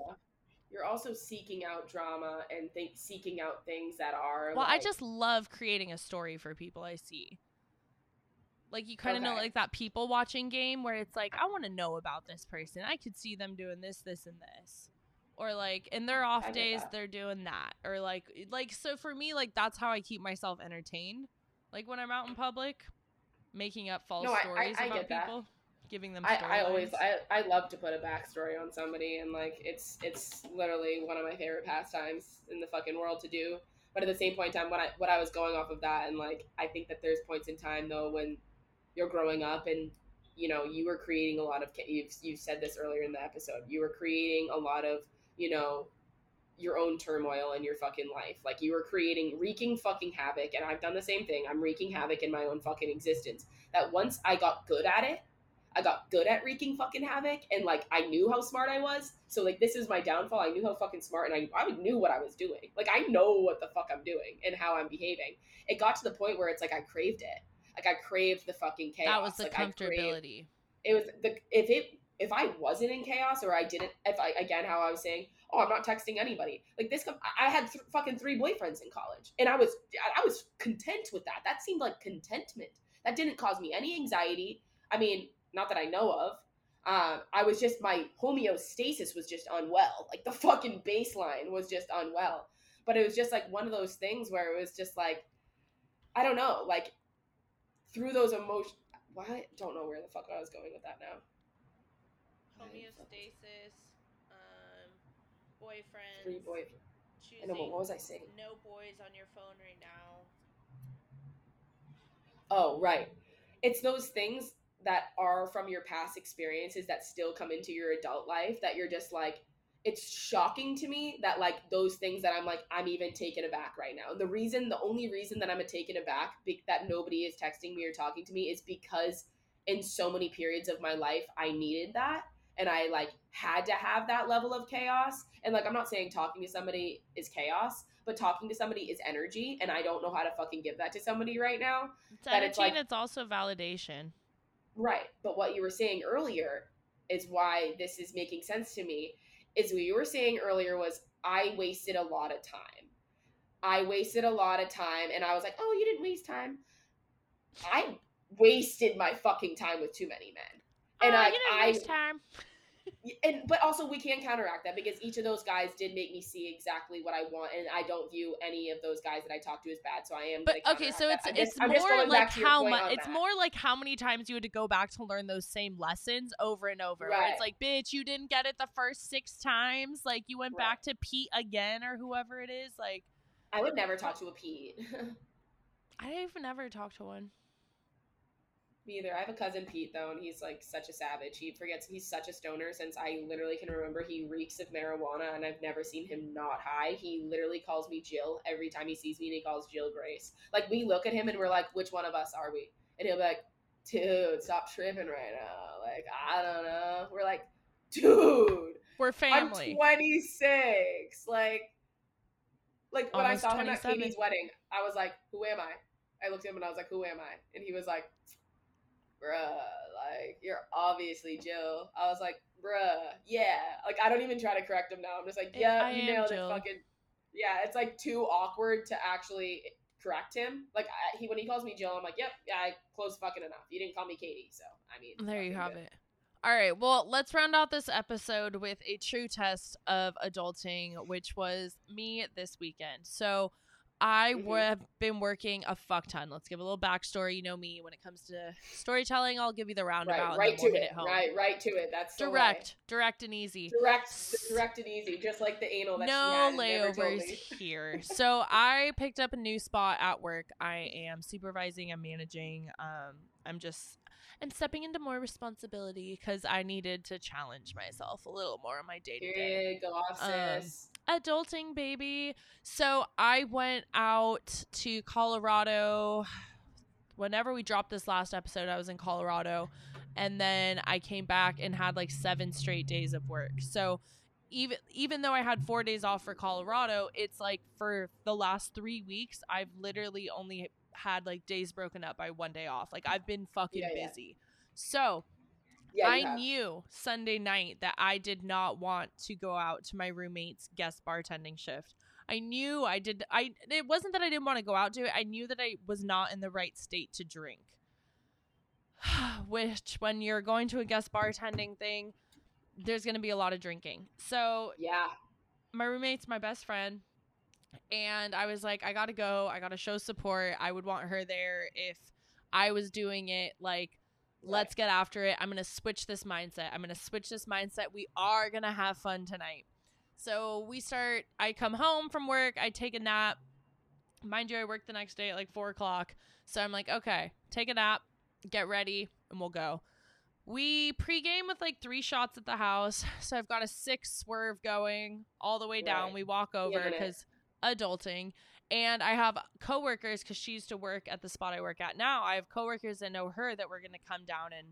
you're also seeking out drama and think seeking out things that are. Well, I just love creating a story for people I see. Like you kind of know like that people watching game where it's like I want to know about this person. I could see them doing this this and this. Or like in their off days that. they're doing that. Or like like so for me like that's how I keep myself entertained. Like when I'm out in public making up false No, I- I- stories I about people that. Giving them I, I always. I, I love to put a backstory on somebody and like it's it's literally one of my favorite pastimes in the fucking world to do. But at the same point in time, what I what I was going off of that and like I think that there's points in time though when you're growing up and you know you were creating a lot of you've you've said this earlier in the episode you were creating a lot of you know your own turmoil in your fucking life like you were creating wreaking fucking havoc and I've done the same thing I'm wreaking havoc in my own fucking existence that once I got good at it I got good at wreaking fucking havoc and like I knew how smart I was. So like this is my downfall. I knew how fucking smart and I I knew what I was doing. Like I know what the fuck I'm doing and how I'm behaving. It got to the point where it's like I craved it. Like I craved the fucking chaos. That was the like, I craved- comfortability. it was the if it if I wasn't in chaos or I didn't if I again how I was saying oh I'm not texting anybody like this I had th- fucking three boyfriends in college and I was I was content with that that seemed like contentment that didn't cause me any anxiety I mean not that I know of um, I was just my homeostasis was just unwell like the fucking baseline was just unwell but it was just like one of those things where it was just like I don't know like through those emotions why don't know where the fuck I was going with that now Homeostasis, um, boyfriends. Three boy. Choosing I know, but what was I saying? no boys on your phone right now. Oh, right. It's those things that are from your past experiences that still come into your adult life that you're just like, it's shocking to me that like those things that I'm like, I'm even taken aback right now. The reason, the only reason that I'm a taken aback be- that nobody is texting me or talking to me is because in so many periods of my life, I needed that. And I like had to have that level of chaos. And like, I'm not saying talking to somebody is chaos, but talking to somebody is energy. And I don't know how to fucking give that to somebody right now. It's That energy it's like- and it's also validation. Right. But what you were saying earlier is why this is making sense to me. Is what you were saying earlier was I wasted a lot of time. I wasted a lot of time and I was like, oh, you didn't waste time. I wasted my fucking time with too many men. And oh, I, you didn't I waste time. And but also we can counteract that because each of those guys did make me see exactly what I want, and I don't view any of those guys that I talk to as bad. So I am. But okay, so it's I'm it's just- I'm just more like how much. It's that. more like how many times you had to go back to learn those same lessons over and over. Right. it's like, bitch, you didn't get it the first six times. Like you went Right. back to Pete again or whoever it is. Like I would never talk to a Pete. I've never talked to one. Me either. I have a cousin Pete though, and he's like such a savage. He forgets he's such a stoner since I literally can remember. He reeks of marijuana, and I've never seen him not high. He literally calls me Jill every time he sees me, and he calls Jill Grace. Like we look at him and we're like, which one of us are we? And he'll be like, dude, stop tripping right now. Like I don't know. We're like, dude, We're family. I'm 26. Like, like when Almost I saw him at Katie's wedding, I was like, who am I? I looked at him and I was like, who am I? And he was like, bruh, like, you're obviously Jill. I was like, bruh, yeah. Like, I don't even try to correct him now. I'm just like, yeah, I you nailed Jill. it. Fucking, yeah, it's like too awkward to actually correct him. Like, I, he when he calls me Jill, I'm like, yep, yeah, I close fucking enough. You didn't call me Katie, so I mean, There you have good. it. All right. Well, let's round out this episode with a true test of adulting, which was me this weekend. So, I Mhm. have been working a fuck ton. Let's give a little backstory. You know me when it comes to storytelling. I'll give you the roundabout. Right, right to we'll it. home. Right, right to it. That's. Direct, direct and easy. direct, direct and easy, just like the anal that no she had. and never told layovers here. So I picked up a new spot at work. I am supervising. I'm managing. Um, I'm just I'm stepping into more responsibility because I needed to challenge myself a little more on my day to day Period. Go off, sis. adulting baby. So i went out to colorado. Whenever we dropped this last episode i was in colorado. And then i came back and had like seven straight days of work. So even even though i had four days off for colorado it's like for the last three weeks i've literally only had like days broken up by one day off. Like i've been fucking Yeah, yeah. busy. So yeah, I knew Sunday night that I did not want to go out to my roommate's guest bartending shift. I knew I did I it wasn't that I didn't want to go out to it. I knew that I was not in the right state to drink. Which when you're going to a guest bartending thing, there's going to be a lot of drinking. So, Yeah. my roommate's my best friend and i was like i gotta go i gotta show support i would want her there if i was doing it like let's get after it. I'm gonna switch this mindset. I'm gonna switch this mindset. We are gonna have fun tonight. So we start i come home from work i take a nap. Mind you i work the next day at like four o'clock. So i'm like okay take a nap get ready and we'll go. We pregame with like three shots at the house. So I've got a six swerve going all the way down. Right. We walk over because adulting. And I have coworkers because she used to work at the spot I work at now. I have coworkers that know her that we're going to come down and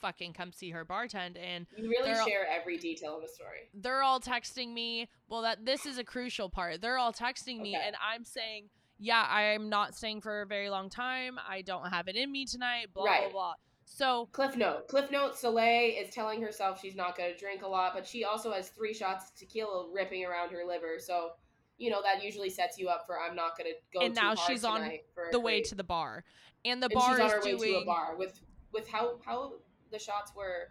fucking come see her bartend. And You really They're all- share every detail of the story. they're all texting me. Well, that this is a crucial part. They're all texting me, Okay. and I'm saying, yeah, I'm not staying for a very long time. I don't have it in me tonight. Blah Right. blah blah. So Cliff note. Cliff note. Soleil is telling herself she's not going to drink a lot, but she also has three shots of tequila ripping around her liver. So, you know that usually sets you up for I'm not going to go. And now she's on tonight for a the way to the bar, and the and bar is doing to a bar with with how how the shots were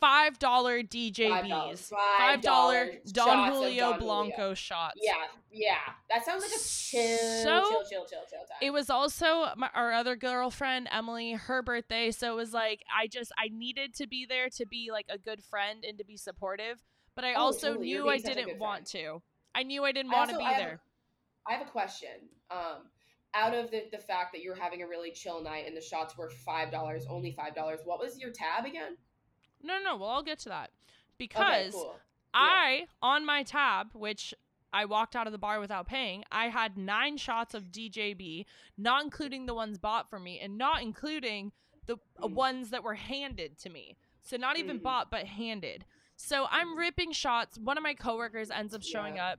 five dollar DJBs, $5 five dollar Don Julio Don Blanco shots. Yeah, yeah. That sounds like a chill, So, chill, chill, chill, chill time. It was also my, our other girlfriend Emily, her birthday, so it was like I just I needed to be there to be like a good friend and to be supportive, but I Oh, also totally. Knew I being such a didn't want to. I knew I didn't want to be I there. I have a question. Um, out of the, the fact that you were having a really chill night and the shots were five dollars, only five dollars. What was your tab again? No, no, no, well I'll get to that Okay, because cool. I on my tab, which I walked out of the bar without paying, I had nine shots of DJB, not including the ones bought for me, and not including the uh, Mm. ones that were handed to me. So not even Mhm. bought, but handed. So I'm ripping shots. One of my coworkers ends up showing Yeah. up.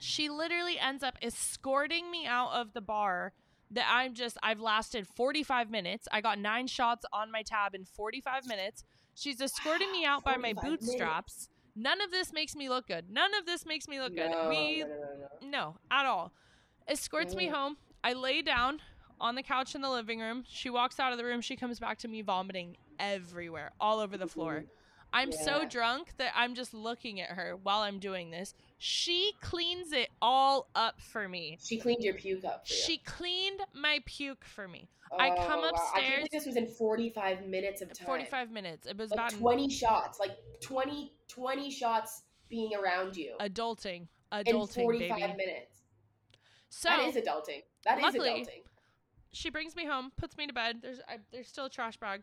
She literally ends up escorting me out of the bar. That I'm just, I've lasted 45 minutes. I got nine shots on my tab in 45 minutes. She's escorting me out by my 45 minutes. bootstraps. None of this makes me look good. None of this makes me look good. No, we no, no, no, at all. Escorts me Mm. home. I lay down on the couch in the living room. She walks out of the room. She comes back to me vomiting everywhere, all over the floor. I'm so drunk that I'm just looking at her while I'm doing this. She cleans it all up for me. She cleaned your puke up for you. She cleaned my puke for me. I Oh, come wow. I can't upstairs- believe this was in 45 minutes of time. 45 minutes. It was Like about 20 shots. Like 20, 20 shots being around you adulting. in Adulting, 45 baby. minutes. So that is adulting. That is luckily- adulting. she brings me home, puts me to bed. There's I, there's still a trash bag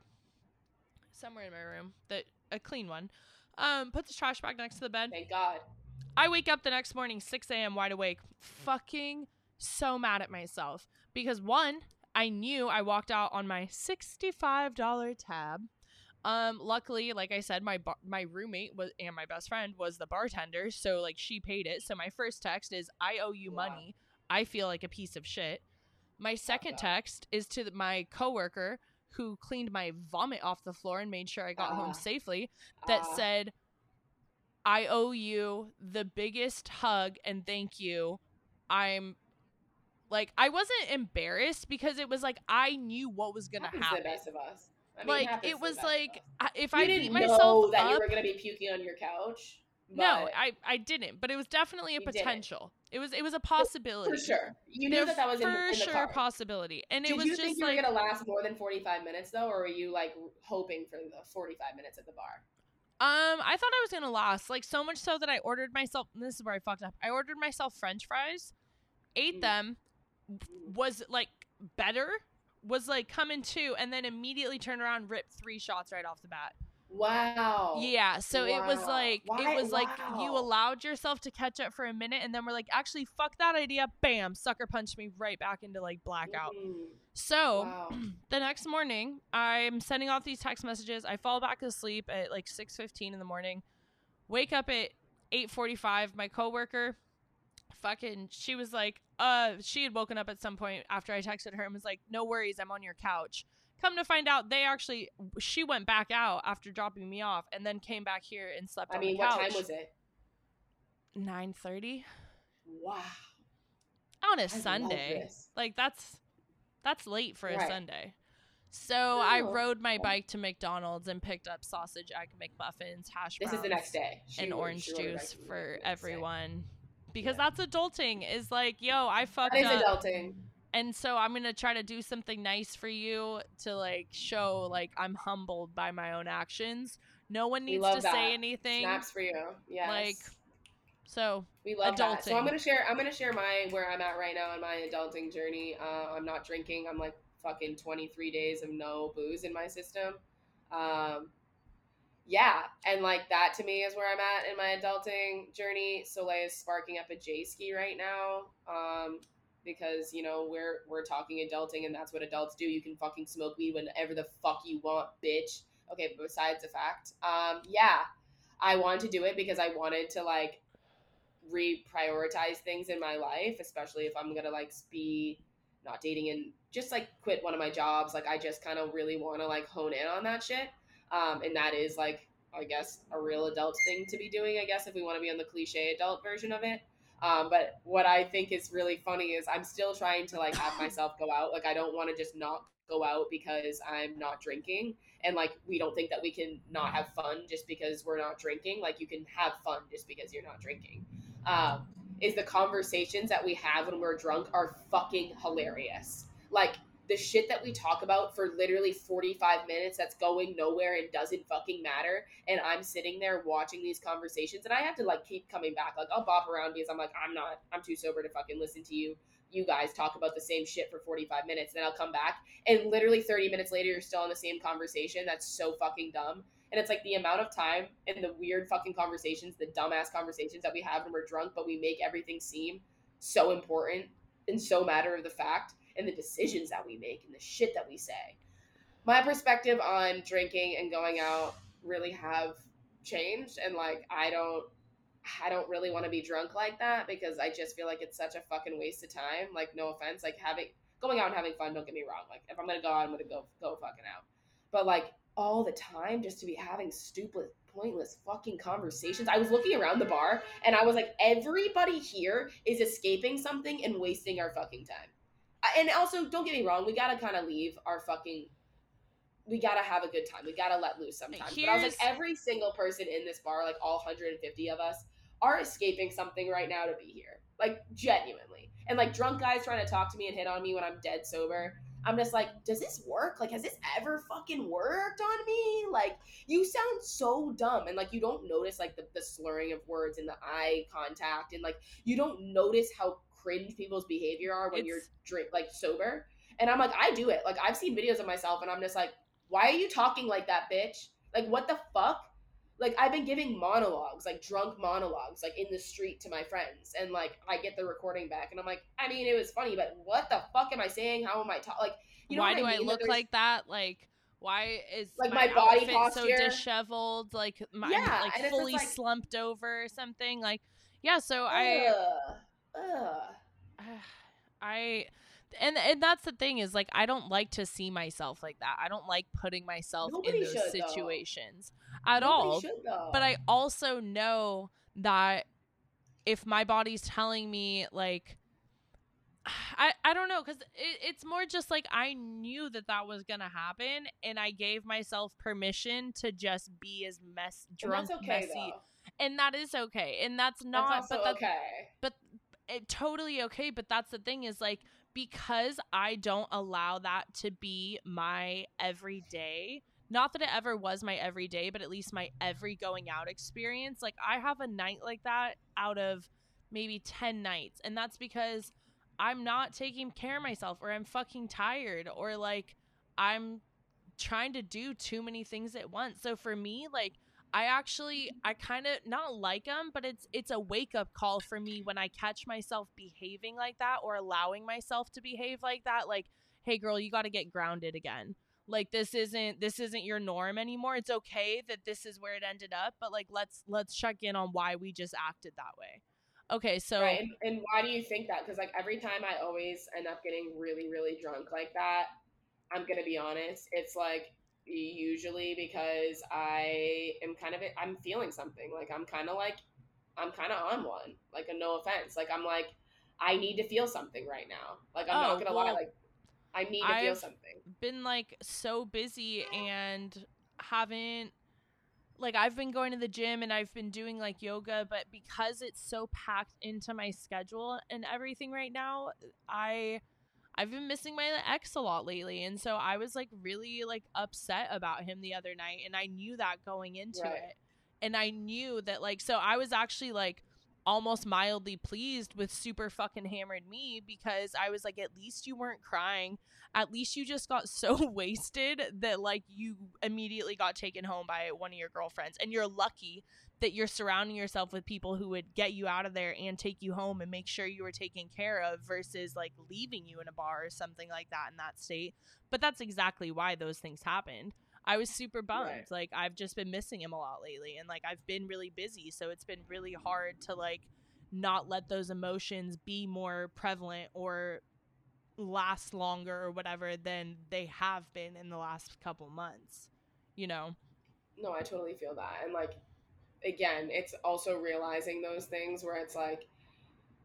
somewhere in my room that a clean one. Um, puts the trash bag next to the bed. Thank God. I wake up the next morning, 6 a.m. wide awake, fucking so mad at myself because one, I knew I walked out on my $65 tab. Um, luckily, like I said, my bar- my roommate was and my best friend was the bartender, so like she paid it. So my first text is, "I owe you Wow. money. I feel like a piece of shit." My second text is to my coworker who cleaned my vomit off the floor and made sure I got Ah. home safely that Ah, said, I owe you the biggest hug and thank you. I'm like, I wasn't embarrassed because it was like, I knew what was going to happens to the happen. best of us. I mean, Like, it was like, if you I didn't beat know myself that you were going to be puking on your couch. no, but I, I didn't, but it was definitely a potential. It was, it was a possibility. for sure. You knew that that was in, for in the sure car. possibility. And it Did was you just think you like, were going to last more than 45 minutes, though, or were you, like, hoping for the 45 minutes at the bar? Um, I thought I was gonna last. Like so much so that I ordered myself. This is where I fucked up. I ordered myself French fries, ate Mm. them, was like better, was like coming to, and then immediately turned around, ripped three shots right off the bat. Wow. Yeah, so it was like Why- it was like you allowed yourself to catch up for a minute, and then we're like, actually, fuck that idea. Bam, sucker punched me right back into like blackout. Mm, So wow. the next morning i'm sending off these text messages i fall back asleep at like 6.15 in the morning wake up at 8.45 my coworker fucking she was like uh she had woken up at some point after i texted her and was like no worries i'm on your couch come to find out they actually she went back out after dropping me off and then came back here and slept I mean, what couch time was it? 9.30 Wow. on a I sunday. Like that's that's late for a Right. Sunday. So I Oh. rode my bike to McDonald's and picked up sausage, egg McMuffins, hash browns, This is the next day. She and orange she rode her juice for day. everyone. Because Yeah. that's adulting. Is like, yo, I fucked up. That is up, adulting. And so I'm gonna try to do something nice for you to like show like I'm humbled by my own actions. No one needs to that. say anything. Snaps for you. yeah Like, So we love that. So. I'm gonna share. I'm gonna share my where I'm at right now in my adulting journey. Uh, I'm not drinking. I'm like fucking 23 days of no booze in my system. Um, yeah, and like that to me is where I'm at in my adulting journey. Soleil is sparking up a J ski right now. Um, because you know we're we're talking adulting and that's what adults do. You can fucking smoke weed whenever the fuck you want, bitch. Okay, but besides the fact, um, yeah, I wanted to do it because I wanted to like reprioritize things in my life, especially if I'm gonna like be not dating and just like quit one of my jobs. Like I just kind of really want to like hone in on that shit. Um, and that is like I guess a real adult thing to be doing. I guess if we want to be on the cliche adult version of it. Um, but what I think is really funny is I'm still trying to like have myself go out. Like I don't want to just not go out because I'm not drinking. And like we don't think that we can not have fun just because we're not drinking. Like you can have fun just because you're not drinking. Um, is the conversations that we have when we're drunk are fucking hilarious. Like the shit that we talk about for literally 45 minutes that's going nowhere and doesn't fucking matter. And I'm sitting there watching these conversations and I have to like keep coming back. Like I'll bop around because I'm like, I'm not, I'm too sober to fucking listen to you. You guys talk about the same shit for 45 minutes. Then I'll come back and literally 30 minutes later, you're still in the same conversation. That's so fucking dumb. And it's like the amount of time and the weird fucking conversations, the dumbass conversations that we have when we're drunk, but we make everything seem so important and so matter of the fact and the decisions that we make and the shit that we say. My perspective on drinking and going out really have changed and like I don't I don't really want to be drunk like that because I just feel like it's such a fucking waste of time. Like no offense, like having going out and having fun, don't get me wrong. Like if I'm gonna go out, I'm gonna go go fucking out. But like all the time just to be having stupid pointless fucking conversations. I was looking around the bar and I was like everybody here is escaping something and wasting our fucking time and also don't get me wrong, we gotta kind of leave our fucking. We gotta have a good time. We gotta let loose sometimes. Here's, but I was like, every single person in this bar, like all 150 of us, are escaping something right now to be here. Like genuinely, and like drunk guys trying to talk to me and hit on me when I'm dead sober. I'm just like, does this work? Like, has this ever fucking worked on me? Like, you sound so dumb. And like, you don't notice like the, the slurring of words and the eye contact. And like, you don't notice how cringe people's behavior are when it's, you're drink like sober. And I'm like, I do it. Like I've seen videos of myself and I'm just like, why are you talking like that, bitch? Like what the fuck? Like I've been giving monologues, like drunk monologues, like in the street to my friends, and like I get the recording back, and I'm like, I mean, it was funny, but what the fuck am I saying? How am I talking? Like, you know, why do I, mean? I look that like that? Like, why is like my, my body posture so disheveled? Like, my, yeah, like fully like, slumped over or something? Like, yeah. So I ugh. I and and that's the thing is like I don't like to see myself like that. I don't like putting myself Nobody in those should, situations though. at Nobody all. Should, but I also know that if my body's telling me like I, I don't know because it, it's more just like I knew that that was gonna happen and I gave myself permission to just be as mess drunk okay, messy though. and that is okay and that's not that's but that's, okay but it, totally okay but that's the thing is like because i don't allow that to be my everyday not that it ever was my everyday but at least my every going out experience like i have a night like that out of maybe 10 nights and that's because i'm not taking care of myself or i'm fucking tired or like i'm trying to do too many things at once. So for me like I actually I kind of not like them, but it's it's a wake up call for me when I catch myself behaving like that or allowing myself to behave like that. Like, hey girl, you got to get grounded again. Like this isn't this isn't your norm anymore. It's okay that this is where it ended up, but like let's let's check in on why we just acted that way. Okay, so right. and, and why do you think that? Because like every time I always end up getting really really drunk like that, I'm gonna be honest. It's like usually because I am kind of I'm feeling something. Like I'm kind of like I'm kind of on one. Like a no offense. Like I'm like I need to feel something right now. Like I'm oh, not gonna well, lie. Like I need to I've feel something. Been like so busy and haven't like I've been going to the gym and I've been doing like yoga, but because it's so packed into my schedule and everything right now, I I've been missing my ex a lot lately. And so I was like really like upset about him the other night. And I knew that going into right. it. And I knew that like, so I was actually like, almost mildly pleased with super fucking hammered me because I was like, at least you weren't crying. At least you just got so wasted that like you immediately got taken home by one of your girlfriends. And you're lucky that you're surrounding yourself with people who would get you out of there and take you home and make sure you were taken care of versus like leaving you in a bar or something like that in that state. But that's exactly why those things happened. I was super bummed. Right. Like I've just been missing him a lot lately and like I've been really busy, so it's been really hard to like not let those emotions be more prevalent or last longer or whatever than they have been in the last couple months you know no i totally feel that and like again it's also realizing those things where it's like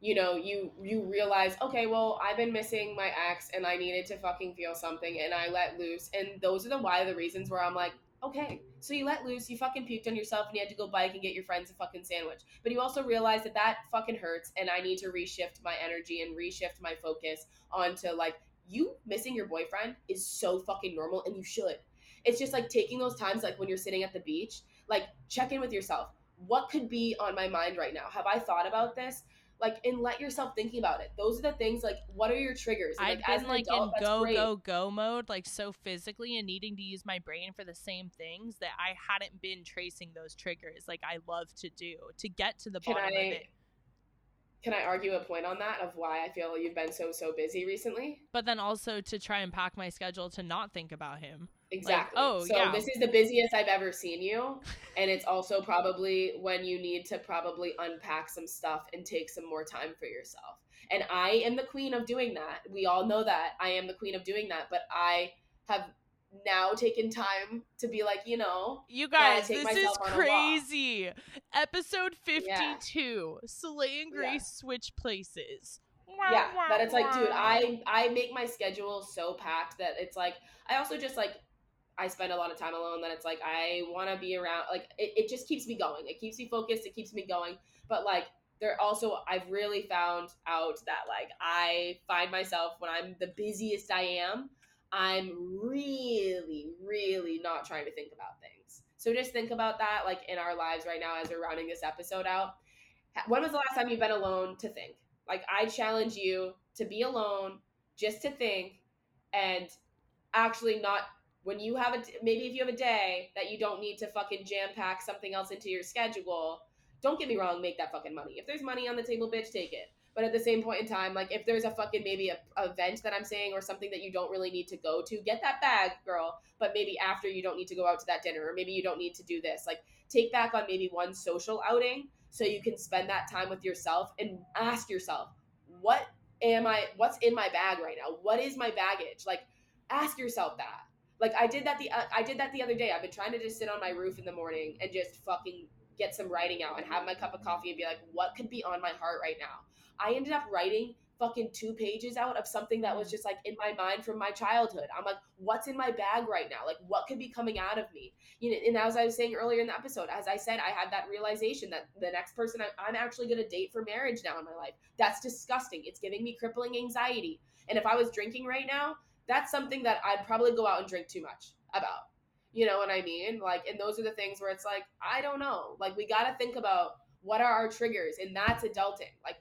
you know you you realize okay well i've been missing my ex and i needed to fucking feel something and i let loose and those are the why the reasons where i'm like okay, so you let loose, you fucking puked on yourself, and you had to go bike and get your friends a fucking sandwich. But you also realize that that fucking hurts, and I need to reshift my energy and reshift my focus onto like you missing your boyfriend is so fucking normal, and you should. It's just like taking those times, like when you're sitting at the beach, like check in with yourself. What could be on my mind right now? Have I thought about this? like and let yourself thinking about it those are the things like what are your triggers and, like, i've been like adult, in go go go mode like so physically and needing to use my brain for the same things that i hadn't been tracing those triggers like i love to do to get to the can bottom I, of it can I argue a point on that of why I feel you've been so so busy recently? But then also to try and pack my schedule to not think about him. Exactly. Like, oh, so yeah. this is the busiest I've ever seen you, and it's also probably when you need to probably unpack some stuff and take some more time for yourself. And I am the queen of doing that. We all know that I am the queen of doing that, but I have now taken time to be like, you know, you guys, this is crazy. Episode 52 yeah. Soleil and Grace yeah. switch places. Yeah, but it's like, dude, I I make my schedule so packed that it's like I also just like I spend a lot of time alone that it's like I want to be around like it, it just keeps me going. It keeps me focused, it keeps me going. But like there also I've really found out that like I find myself when I'm the busiest I am, I'm really, really not trying to think about things. So just think about that, like in our lives right now as we're rounding this episode out. When was the last time you've been alone to think? Like, I challenge you to be alone, just to think, and actually not when you have a maybe if you have a day that you don't need to fucking jam pack something else into your schedule. Don't get me wrong, make that fucking money. If there's money on the table, bitch, take it. But at the same point in time, like if there's a fucking maybe a, a event that I'm saying or something that you don't really need to go to, get that bag, girl. But maybe after you don't need to go out to that dinner, or maybe you don't need to do this. Like take back on maybe one social outing so you can spend that time with yourself and ask yourself, what am I? What's in my bag right now? What is my baggage? Like ask yourself that. Like I did that the uh, I did that the other day. I've been trying to just sit on my roof in the morning and just fucking get some writing out and have my cup of coffee and be like, what could be on my heart right now? I ended up writing fucking two pages out of something that was just like in my mind from my childhood. I'm like, what's in my bag right now? Like, what could be coming out of me? You know, and as I was saying earlier in the episode, as I said, I had that realization that the next person I, I'm actually going to date for marriage now in my life. That's disgusting. It's giving me crippling anxiety. And if I was drinking right now, that's something that I'd probably go out and drink too much about. You know what I mean? Like, and those are the things where it's like, I don't know. Like, we got to think about what are our triggers, and that's adulting. Like,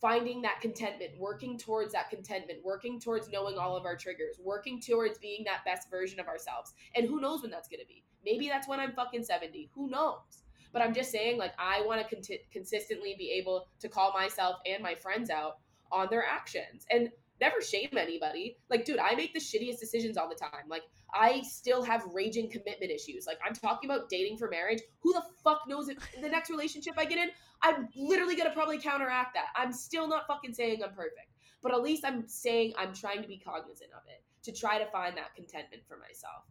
finding that contentment, working towards that contentment, working towards knowing all of our triggers, working towards being that best version of ourselves. And who knows when that's going to be? Maybe that's when I'm fucking 70. Who knows? But I'm just saying, like, I want to con- consistently be able to call myself and my friends out on their actions. And never shame anybody. Like, dude, I make the shittiest decisions all the time. Like, I still have raging commitment issues. Like, I'm talking about dating for marriage. Who the fuck knows if the next relationship I get in, I'm literally gonna probably counteract that. I'm still not fucking saying I'm perfect, but at least I'm saying I'm trying to be cognizant of it to try to find that contentment for myself.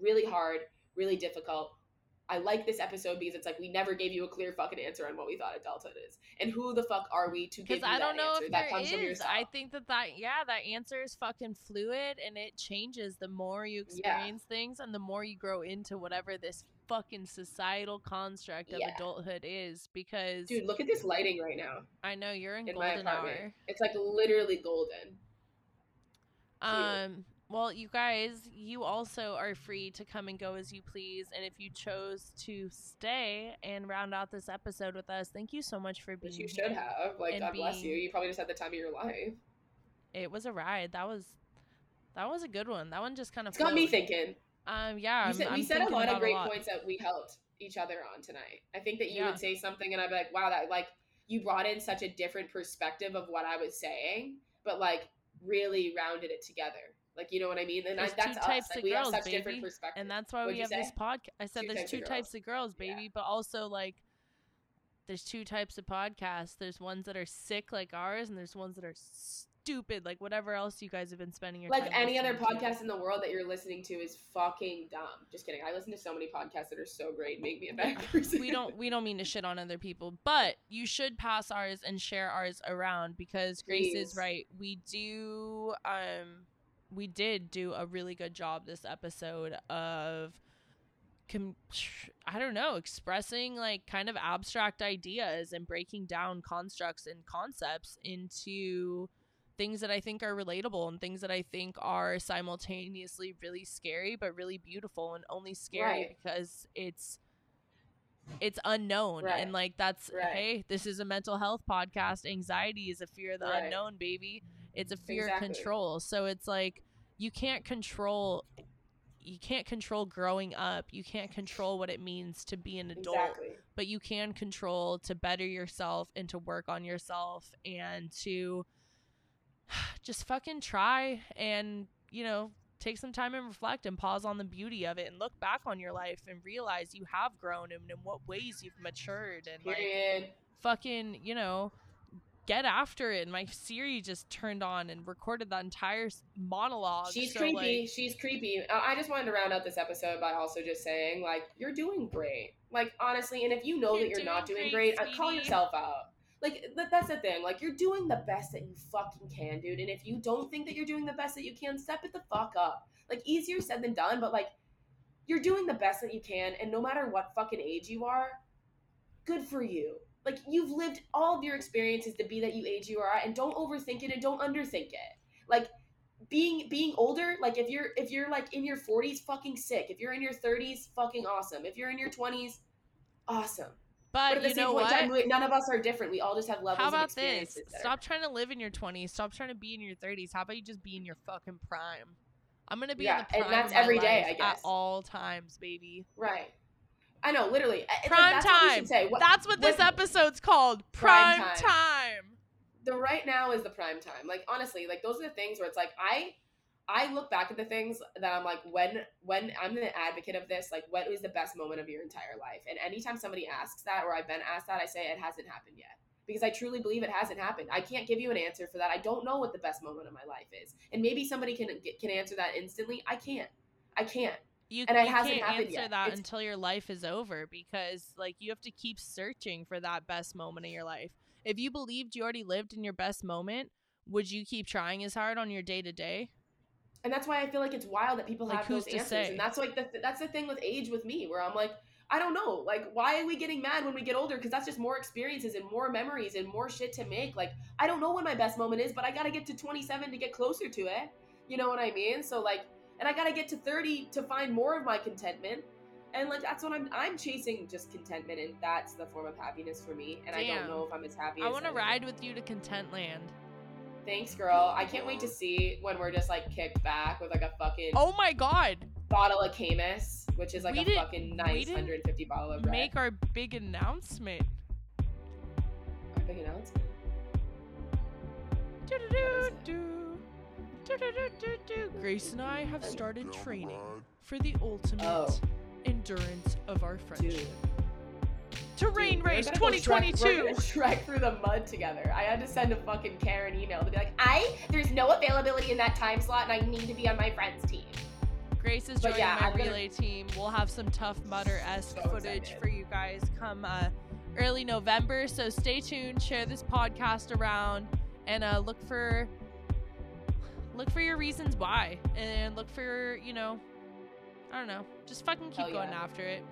Really hard, really difficult. I like this episode because it's like we never gave you a clear fucking answer on what we thought adulthood is, and who the fuck are we to give you I don't know answer? If that comes is. from yourself. I think that that yeah, that answer is fucking fluid, and it changes the more you experience yeah. things, and the more you grow into whatever this fucking societal construct of yeah. adulthood is. Because dude, look at this lighting right now. I know you're in, in golden hour. It's like literally golden. Um. Well, you guys, you also are free to come and go as you please. And if you chose to stay and round out this episode with us, thank you so much for being Which you should have. Like, God being... bless you. You probably just had the time of your life. It was a ride. That was that was a good one. That one just kind of got me thinking. Um, yeah, I'm, said, we said a lot of great points that we helped each other on tonight. I think that you yeah. would say something, and I'd be like, "Wow, that like you brought in such a different perspective of what I was saying, but like really rounded it together." Like you know what I mean? And I, that's two types us. Like, of we girls, have such baby. different perspectives. And that's why What'd we have this podcast. I said two there's two types of girls, baby, yeah. but also like there's two types of podcasts. There's ones that are sick like ours, and there's ones that are stupid like whatever else you guys have been spending your time. like any other listening to. podcast in the world that you're listening to is fucking dumb. Just kidding. I listen to so many podcasts that are so great, make me a better person. we don't we don't mean to shit on other people, but you should pass ours and share ours around because Grace is right. We do um we did do a really good job this episode of com- I don't know, expressing like kind of abstract ideas and breaking down constructs and concepts into things that I think are relatable and things that I think are simultaneously really scary but really beautiful and only scary Right. because it's it's unknown Right. and like that's Right. hey this is a mental health podcast anxiety is a fear of the unknown baby it's a fear Exactly. of control so it's like you can't control you can't control growing up you can't control what it means to be an adult Exactly. but you can control to better yourself and to work on yourself and to just fucking try and you know take some time and reflect and pause on the beauty of it and look back on your life and realize you have grown and in what ways you've matured and like Period. fucking you know get after it and my Siri just turned on and recorded that entire monologue She's so, creepy. like, She's creepy. Uh, I just wanted to round out this episode by also just saying, like, you're doing great. Like, honestly, and if you know You're that you're not doing doing great, great, uh, call yourself out. Like, that's the thing. Like, you're doing the best that you fucking can, dude. And if you don't think that you're doing the best that you can, step it the fuck up. Like, easier said than done, but like, you're doing the best that you can. And no matter what fucking age you are, good for you. Like, you've lived all of your experiences to be that you age you are and don't overthink it and don't underthink it. Like, being being older like if you're if you're like in your 40s fucking sick if you're in your 30s fucking awesome if you're in your 20s awesome but, but at the you same know point what time we- none of us are different we all just have levels How about this? Stop trying to live in your 20s. Stop trying to be in your 30s. How about you just be in your fucking prime? I'm gonna be Yeah, in the and prime that's of my every day, I guess. at all times, baby. right i know literally It's like, Prime that's what time. should say. What, That's what this what- episode's called. Prime Prime, time. time. the right now is the prime time. Like honestly like those are the things where it's like i i look back at the things that i'm like when when i'm the advocate of this like what is the best moment of your entire life? And anytime somebody asks that or i've been asked that i say it hasn't happened yet. Because i truly believe it hasn't happened. I can't give you an answer for that. I don't know what the best moment of my life is. And maybe somebody can get, can answer that instantly. I can't. I can't You, And it you hasn't can't answer yet. that It's- until your life is over because like you have to keep searching for that best moment of your life. If you believed you already lived in your best moment, would you keep trying as hard on your day to day? and that's why I feel like it's wild that people Like, have those answers. say? And that's like the that's the thing with age with me, where I'm like, I don't know, like why are we getting mad when we get older? Because that's just more experiences and more memories and more shit to make. Like I don't know when my best moment is, but I gotta get to 27 to get closer to it. You know what I mean? So like, and I gotta get to 30 to find more of my contentment. And like that's what I'm I'm chasing just contentment, and that's the form of happiness for me. And I don't know if I'm as happy. I as want to am. ride with you to Content Land. Thanks, girl. I can't wait to see when we're just like kicked back with like a fucking Oh my god. bottle of Caymus, which is like We a didn't- fucking nice 150 bottle of red. Make our big announcement. Our big announcement. Do-do-do-do-do. Grace and I have started training for the ultimate Oh. endurance of our friendship. Dude. Terrain Dude, Race gonna go Shrek- 2022. We're gonna Shrek through the mud together. I had to send a fucking Karen email to be like, I there's no availability in that time slot, and I need to be on my friend's team. Grace is joining yeah, my I'm gonna- relay team. We'll have some tough mudder esque So footage excited. for you guys come uh, early November. So stay tuned, share this podcast around, and uh, look for look for your reasons why, and look for you know, I don't know, just fucking keep Hell going yeah. after it.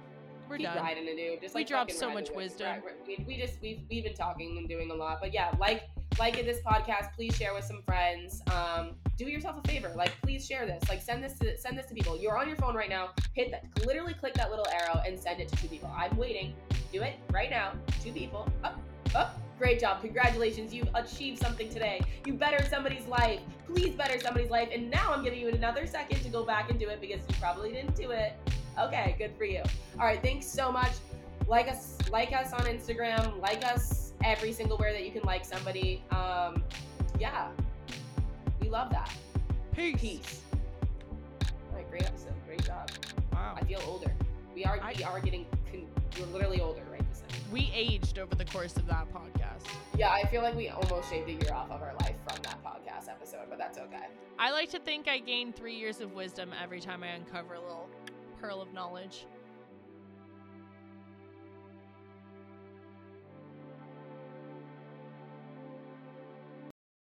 We're Keep done. riding it, dude. Just We like dropped so much wisdom. We, we just we've we've been talking and doing a lot, but yeah, like like in this podcast. Please share with some friends. Um, do yourself a favor. Like, please share this. Like, send this to send this to people. You're on your phone right now. Hit that. Literally click that little arrow and send it to two people. I'm waiting. Do it right now. Two people. Up, up. Great job. Congratulations. You've achieved something today. You better somebody's life. Please better somebody's life. And now I'm giving you another second to go back and do it because you probably didn't do it. Okay, good for you. All right, thanks so much. Like us, like us on Instagram. Like us every single where that you can like somebody. Um, yeah, we love that. Peace. Peace. All right, great episode. Great job. Wow. I feel older. We are I- we are getting. Con- we're literally older right. We aged over the course of that podcast. Yeah, I feel like we almost shaved a year off of our life from that podcast episode, but that's okay. I like to think I gain three years of wisdom every time I uncover a little pearl of knowledge.